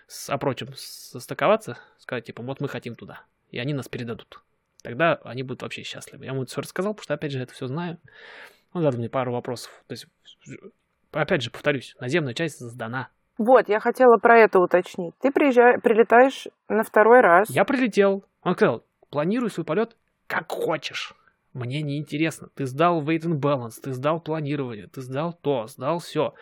с опрочем состыковаться, сказать, типа, вот мы хотим туда, и они нас передадут. Тогда они будут вообще счастливы. Я ему это все рассказал, потому что, опять же, это все знаю. Он задал мне пару вопросов. То есть, опять же, повторюсь, наземная часть сдана. Вот, я хотела про это уточнить. Ты приезжаешь, прилетаешь на второй раз. Я прилетел. Он сказал, планируй свой полет как хочешь. Мне не интересно. Ты сдал wait and balance, ты сдал планирование, ты сдал то, сдал все.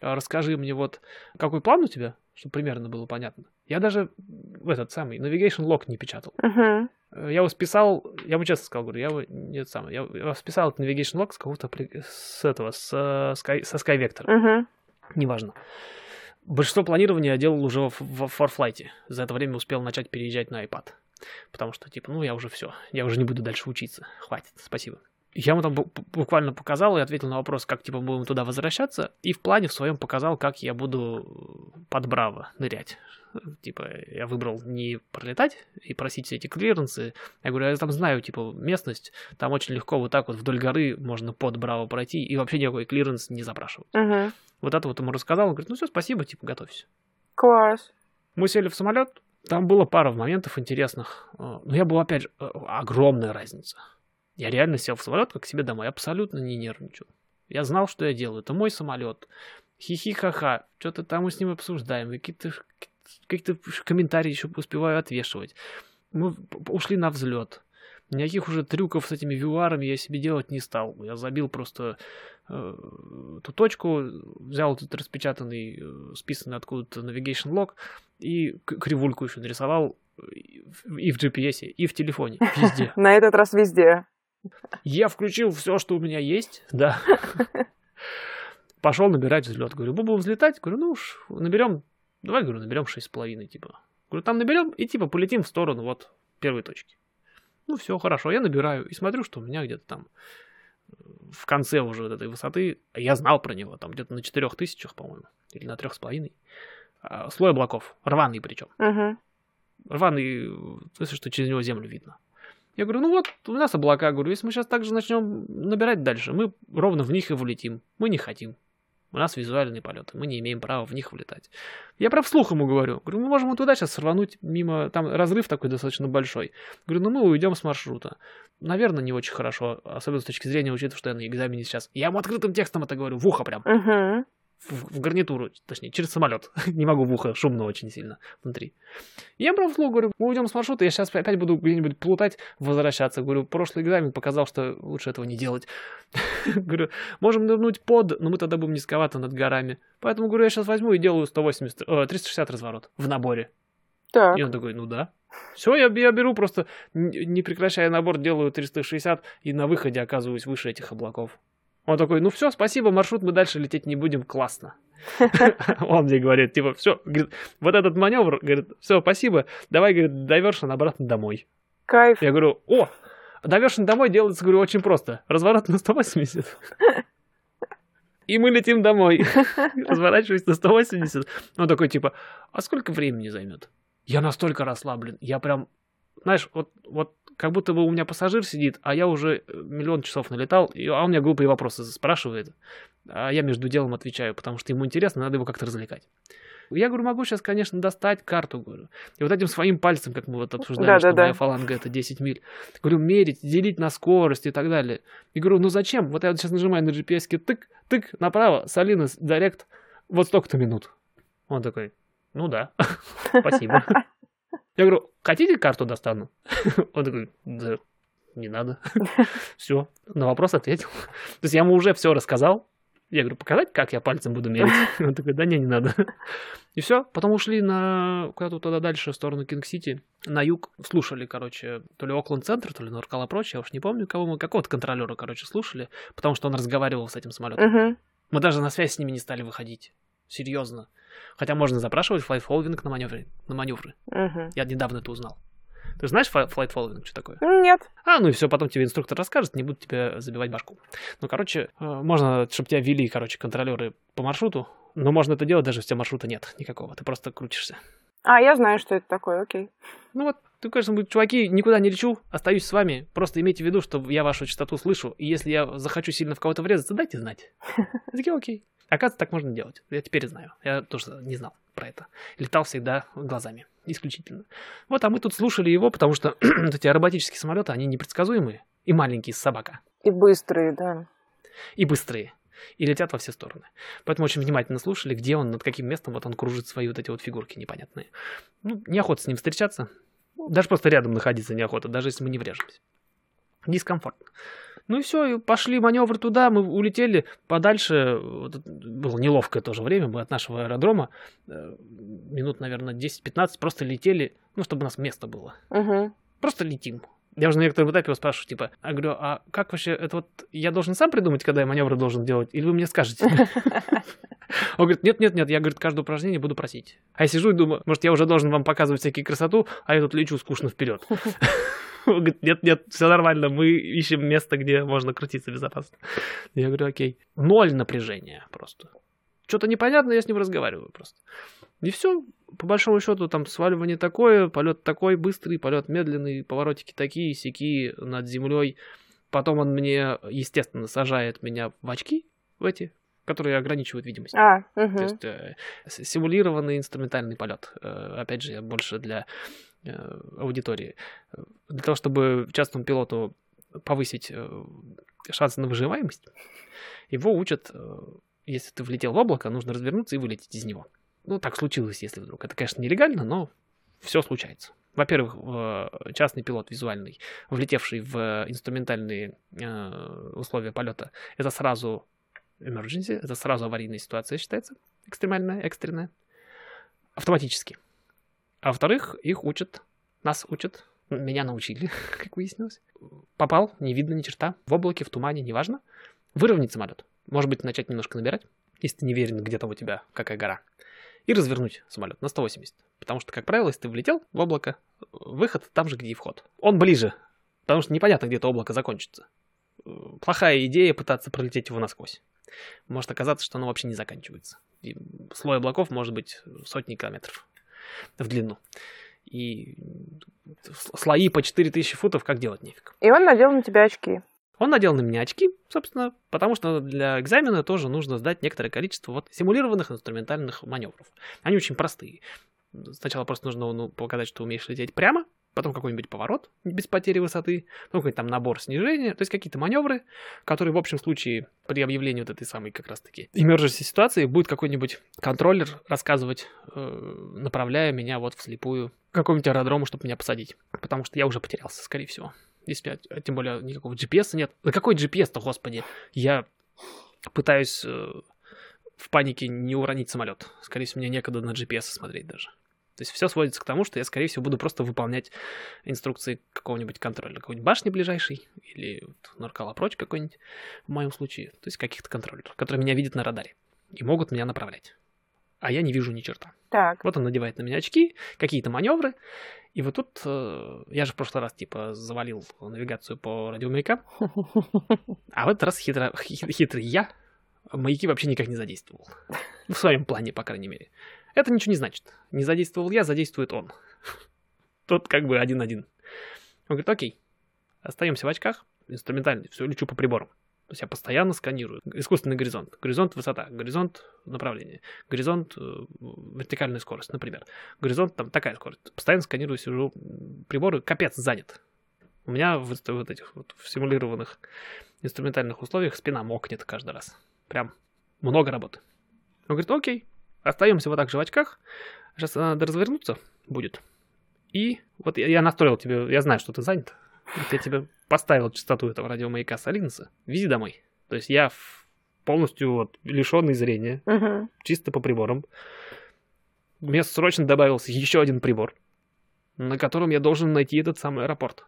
Расскажи мне вот, какой план у тебя, чтобы примерно было понятно. Я даже в этот самый navigation log не печатал. Uh-huh. Я его списал, я ему честно сказал, говорю, я его, нет, самое, я, я списал этот navigation log с какого-то, с этого, с, Sky, со SkyVector. Uh-huh. Неважно. Большинство планирования я делал уже в, в Farflight. За это время успел начать переезжать на iPad. Потому что, типа, ну, я уже все. Я уже не буду дальше учиться. Хватит, спасибо. Я ему там буквально показал и ответил на вопрос, как, типа, будем туда возвращаться. И в плане в своем показал, как я буду под Bravo нырять. Типа, я выбрал не пролетать и просить все эти клиренсы. Я говорю, я там знаю, типа, местность. Там очень легко вот так вот вдоль горы можно под Bravo пройти и вообще никакой клиренс не запрашивать. Uh-huh. Вот это вот ему рассказал. Он говорит, ну все, спасибо, типа, готовься. Класс. Мы сели в самолет. Там было пара моментов интересных. Но я был, опять же, э, огромная разница. Я реально сел в самолет, как к себе домой. Абсолютно не нервничал. Я знал, что я делаю. Это мой самолет. Хихи-ха-ха. Что-то там мы с ним обсуждаем. Какие-то какие-то комментарии еще успеваю отвешивать. Мы ушли на взлет. Никаких уже трюков с этими вюарами я себе делать не стал. Я забил просто э, ту точку, взял этот распечатанный, э, списанный откуда-то navigation log и кривульку еще нарисовал и в GPS, и в телефоне, везде. На этот раз везде. Я включил все, что у меня есть, да. Пошел набирать взлет. Говорю, будем взлетать? Говорю, ну уж наберем, давай, говорю, наберем 6,5, типа. Говорю, там наберем и типа полетим в сторону вот первой точки. Ну все, хорошо, я набираю и смотрю, что у меня где-то там в конце уже вот этой высоты, я знал про него, там где-то на четырех тысячах, по-моему, или на трех с половиной, а, слой облаков, рваный причем. Uh-huh. Рваный, в смысле, что через него землю видно. Я говорю, ну вот, у нас облака, говорю, если мы сейчас так же начнем набирать дальше, мы ровно в них и влетим. Мы не хотим. У нас визуальные полеты, мы не имеем права в них влетать. Я прав вслух ему говорю. Говорю, мы можем туда сейчас сорвануть мимо, там разрыв такой достаточно большой. Говорю, ну мы уйдем с маршрута. Наверное, не очень хорошо, особенно с точки зрения, учитывая, что я на экзамене сейчас. Я ему открытым текстом это говорю, в ухо прям. Угу в, в гарнитуру, точнее, через самолет. не могу в ухо, шумно очень сильно внутри. Я брал вслух, говорю, мы уйдем с маршрута, я сейчас опять буду где-нибудь плутать, возвращаться. Говорю, прошлый экзамен показал, что лучше этого не делать. говорю, можем нырнуть под, но мы тогда будем низковато над горами. Поэтому, говорю, я сейчас возьму и делаю 180, э, 360 разворот в наборе. Так. И он такой, ну да. Все, я, я беру просто, не прекращая набор, делаю 360 и на выходе оказываюсь выше этих облаков. Он такой, ну все, спасибо, маршрут мы дальше лететь не будем, классно. Он мне говорит, типа, все, вот этот маневр, говорит, все, спасибо, давай, говорит, дайвершн обратно домой. Кайф. Я говорю, о, дайвершн домой делается, говорю, очень просто. Разворот на 180. И мы летим домой. Разворачиваюсь на 180. Он такой, типа, а сколько времени займет? Я настолько расслаблен. Я прям, знаешь, вот, вот как будто бы у меня пассажир сидит, а я уже э, миллион часов налетал, а он меня глупые вопросы спрашивает, а я между делом отвечаю, потому что ему интересно, надо его как-то развлекать. Я говорю, могу сейчас, конечно, достать карту, говорю. И вот этим своим пальцем, как мы вот обсуждали, да, что да, моя да. фаланга это 10 миль. Говорю, мерить, делить на скорость и так далее. И говорю, ну зачем? Вот я вот сейчас нажимаю на GPS, тык, тык, направо, Салинос, Директ, вот столько-то минут. Он такой, ну да, спасибо. Я говорю, хотите карту достану? Он такой, да, не надо. Все, на вопрос ответил. То есть я ему уже все рассказал. Я говорю, показать, как я пальцем буду мерить? Он такой, да не, не надо. И все, потом ушли на куда-то туда дальше, в сторону Кинг-Сити, на юг. Слушали, короче, то ли Oakland Center, то ли NorCal Approach, я уж не помню, кого мы, какого-то контролера, короче, слушали, потому что он разговаривал с этим самолетом. Мы даже на связь с ними не стали выходить. Серьезно. Хотя можно запрашивать flight following на маневры. На маневры. Угу. Я недавно это узнал. Ты знаешь flight following, что такое? Нет. А, ну и все, потом тебе инструктор расскажет, не будет тебе забивать башку. Ну, короче, э, можно, чтобы тебя вели, короче, контролеры по маршруту, но можно это делать, даже если у тебя маршрута нет никакого, ты просто крутишься. А, я знаю, что это такое, окей. Ну вот, ты, конечно, чуваки, никуда не лечу, остаюсь с вами. Просто имейте в виду, что я вашу частоту слышу, и если я захочу сильно в кого-то врезаться, дайте знать. Такие, окей. Оказывается, так можно делать. Я теперь знаю. Я тоже не знал про это. Летал всегда глазами. Исключительно. Вот, а мы тут слушали его, потому что эти аэробатические самолеты, они непредсказуемые. И маленькие собака. И быстрые, да. И быстрые. И летят во все стороны. Поэтому очень внимательно слушали, где он, над каким местом вот он кружит свои вот эти вот фигурки непонятные. Ну, неохота с ним встречаться. Даже просто рядом находиться неохота, даже если мы не врежемся. Дискомфортно. Ну и все, пошли маневр туда, мы улетели подальше. Было неловкое тоже время, мы от нашего аэродрома э, минут, наверное, 10-15 просто летели, ну, чтобы у нас место было. Угу. Просто летим. Я уже на некотором этапе его спрашиваю, типа, я говорю, а как вообще, это вот я должен сам придумать, когда я маневры должен делать, или вы мне скажете? Он говорит, нет-нет-нет, я, говорит, каждое упражнение буду просить. А я сижу и думаю, может, я уже должен вам показывать всякие красоту, а я тут лечу скучно вперед. Он говорит, нет, нет, все нормально, мы ищем место, где можно крутиться безопасно. Я говорю, окей. Ноль напряжения просто. Что-то непонятно, я с ним разговариваю просто. И все, по большому счету, там сваливание такое, полет такой быстрый, полет медленный, поворотики такие, сякие над землей. Потом он мне, естественно, сажает меня в очки в эти, которые ограничивают видимость. А, угу. То есть э, симулированный инструментальный полет. Э, опять же, больше для э, аудитории. Для того, чтобы частному пилоту повысить э, шансы на выживаемость, его учат, э, если ты влетел в облако, нужно развернуться и вылететь из него. Ну, так случилось, если вдруг. Это, конечно, нелегально, но все случается. Во-первых, частный пилот визуальный, влетевший в инструментальные э, условия полета, это сразу emergency, это сразу аварийная ситуация считается, экстремальная, экстренная, автоматически. А во-вторых, их учат, нас учат, меня научили, как выяснилось. Попал, не видно ни черта, в облаке, в тумане, неважно. Выровнять самолет. Может быть, начать немножко набирать, если ты не верен, где там у тебя какая гора и развернуть самолет на 180. Потому что, как правило, если ты влетел в облако, выход там же, где и вход. Он ближе, потому что непонятно, где это облако закончится. Плохая идея пытаться пролететь его насквозь. Может оказаться, что оно вообще не заканчивается. И слой облаков может быть сотни километров в длину. и слои по 4000 футов как делать нефиг. И он надел на тебя очки. Он надел на меня очки, собственно, потому что для экзамена тоже нужно сдать некоторое количество вот симулированных инструментальных маневров. Они очень простые. Сначала просто нужно ну, показать, что умеешь лететь прямо, потом какой-нибудь поворот без потери высоты, потом какой-то там набор снижения, то есть какие-то маневры, которые в общем случае при объявлении вот этой самой как раз-таки emergency ситуации будет какой-нибудь контроллер рассказывать, э, направляя меня вот вслепую к какому-нибудь аэродрому, чтобы меня посадить, потому что я уже потерялся, скорее всего. Если, тем более, никакого GPS нет. Да какой GPS-то, господи? Я пытаюсь э, в панике не уронить самолет. Скорее всего, мне некогда на GPS смотреть даже. То есть все сводится к тому, что я, скорее всего, буду просто выполнять инструкции какого-нибудь контроля. Какой-нибудь башни ближайшей или вот, нарколопроч какой-нибудь в моем случае. То есть каких-то контроллеров, которые меня видят на радаре и могут меня направлять. А я не вижу ни черта. Так. Вот он надевает на меня очки, какие-то маневры. И вот тут э, я же в прошлый раз типа завалил навигацию по радиомаякам. А в этот раз хитро, хитрый я маяки вообще никак не задействовал. В своем плане, по крайней мере. Это ничего не значит. Не задействовал я, задействует он. Тут как бы один-один. Он говорит, окей, остаемся в очках, инструментально, все, лечу по приборам. То есть я постоянно сканирую. Искусственный горизонт. Горизонт высота, горизонт направление, горизонт э, вертикальная скорость, например. Горизонт там такая скорость. Постоянно сканирую, сижу, приборы, капец, занят. У меня в вот этих вот в симулированных инструментальных условиях спина мокнет каждый раз. Прям много работы. Он говорит, окей, Остаемся вот так же в очках. Сейчас надо развернуться будет. И вот я, я настроил тебе, я знаю, что ты занят. Вот я тебе поставил частоту этого радиомаяка Солинса. Вези домой. То есть я полностью вот лишенный зрения, Угу. чисто по приборам. Мне срочно добавился еще один прибор, на котором я должен найти этот самый аэропорт.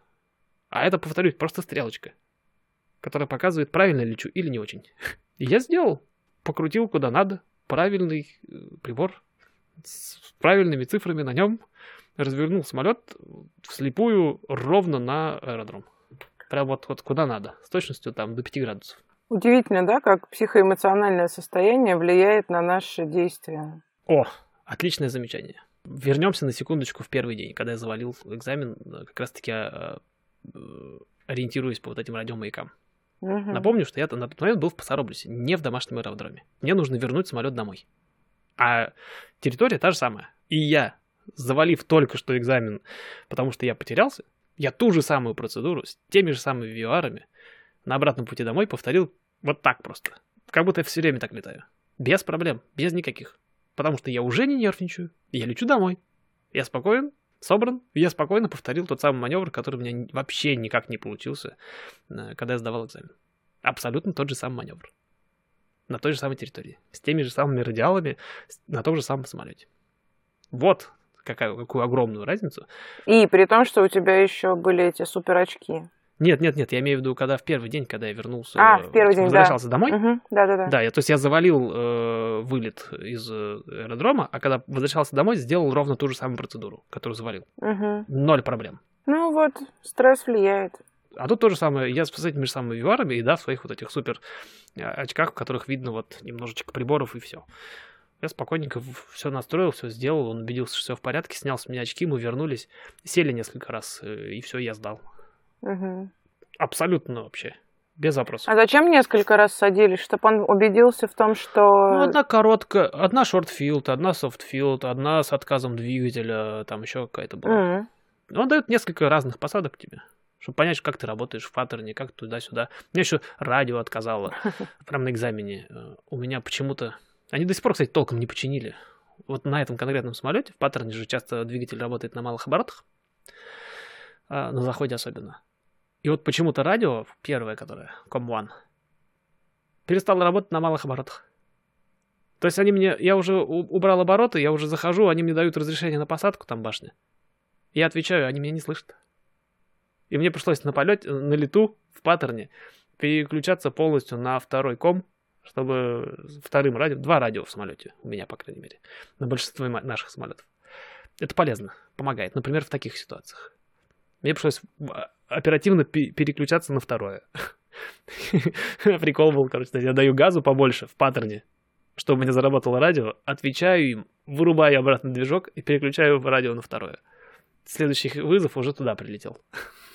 А это, повторюсь, просто стрелочка, которая показывает, правильно лечу или не очень. И я сделал. Покрутил куда надо, правильный э, прибор с правильными цифрами на нем, развернул самолет вслепую ровно на аэродром. Прям вот, вот куда надо, с точностью там до 5 градусов. Удивительно, да, как психоэмоциональное состояние влияет на наши действия. О, отличное замечание. Вернемся на секундочку в первый день, когда я завалил экзамен, э, как раз-таки э, э, ориентируясь по вот этим радиомаякам. Мгм. Напомню, что я на тот момент был в Пасароблюсе, не в домашнем аэродроме. Мне нужно вернуть самолет домой. А территория та же самая. И я, завалив только что экзамен, потому что я потерялся, я ту же самую процедуру с теми же самыми VR на обратном пути домой повторил вот так просто. Как будто я все время так летаю. Без проблем, без никаких. Потому что я уже не нервничаю, я лечу домой. Я спокоен, собран, я спокойно повторил тот самый маневр, который у меня вообще никак не получился, э, когда я сдавал экзамен. Абсолютно тот же самый маневр. На той же самой территории. С теми же самыми радиалами, на том же самом самолете. Вот какая, какую огромную разницу. И при том, что у тебя еще были эти супер очки. Нет, нет, нет, я имею в виду, когда в первый день, когда я вернулся, А, в первый день, да. возвращался домой. Мгм, Да-да-да. Да, я, то есть я завалил э, вылет из э, аэродрома, а когда возвращался домой, сделал ровно ту же самую процедуру, которую завалил. Мгм. Ноль проблем. Ну вот, стресс влияет. А тут то же самое, я с этими же самыми VOR, и да, в своих вот этих супер э, очках, в которых видно вот немножечко приборов и все. Я спокойненько все настроил, все сделал, он убедился, что все в порядке, снял с меня очки, мы вернулись, сели несколько раз, э, и все, я сдал. Мгм. Абсолютно вообще, без вопросов. А зачем несколько раз садились? Чтобы он убедился в том, что... Ну, одна короткая, одна short field, одна soft field, одна с отказом двигателя, там еще какая-то была. М. Он дает несколько разных посадок тебе, чтобы понять, как ты работаешь в паттерне, как туда-сюда. Мне еще радио отказало прямо на экзамене. Э, У меня почему-то... Они до сих пор, кстати, толком не починили. Вот на этом конкретном самолете, в паттерне же часто двигатель работает на малых оборотах, а, на заходе особенно. И вот почему-то радио, первое которое, Com1, перестало работать на малых оборотах. То есть они мне... Я уже убрал обороты, я уже захожу, они мне дают разрешение на посадку там башни. Я отвечаю, они меня не слышат. И мне пришлось на полете, на лету, в паттерне, переключаться полностью на второй ком, чтобы вторым радио, два радио в самолете, у меня, по крайней мере, на большинстве наших самолетов. Это полезно, помогает, например, в таких ситуациях. Мне пришлось а, оперативно пе- переключаться на второе. Прикол был, короче, я даю газу побольше в паттерне, чтобы у меня заработало радио, отвечаю им, вырубаю обратно движок и переключаю радио на второе. следующий вызов уже туда прилетел.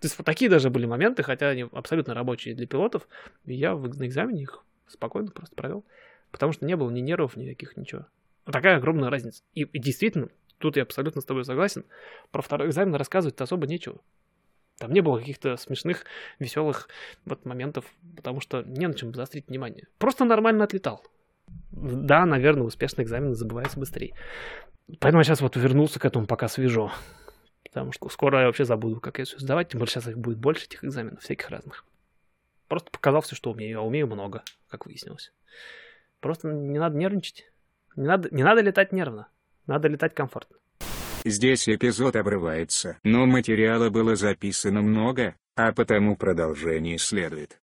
То есть вот такие даже были моменты, хотя они абсолютно рабочие для пилотов, и я на экзамене их спокойно просто провел, потому что не было ни нервов никаких, ничего. Вот такая огромная разница. И, и действительно, тут я абсолютно с тобой согласен, про второй экзамен рассказывать особо нечего. Там не было каких-то смешных, веселых вот моментов, потому что не на чем заострить внимание. Просто нормально отлетал. Да, наверное, успешный экзамен забывается быстрее. Поэтому я сейчас вот вернулся к этому пока свежо. Потому что скоро я вообще забуду, как я все сдавать. Тем более сейчас их будет больше, этих экзаменов, всяких разных. Просто показал все, что умею. А умею много, как выяснилось. Просто не надо нервничать. Не надо, не надо летать нервно. Надо летать комфортно. Здесь эпизод обрывается, но материала было записано много, а потому продолжение следует.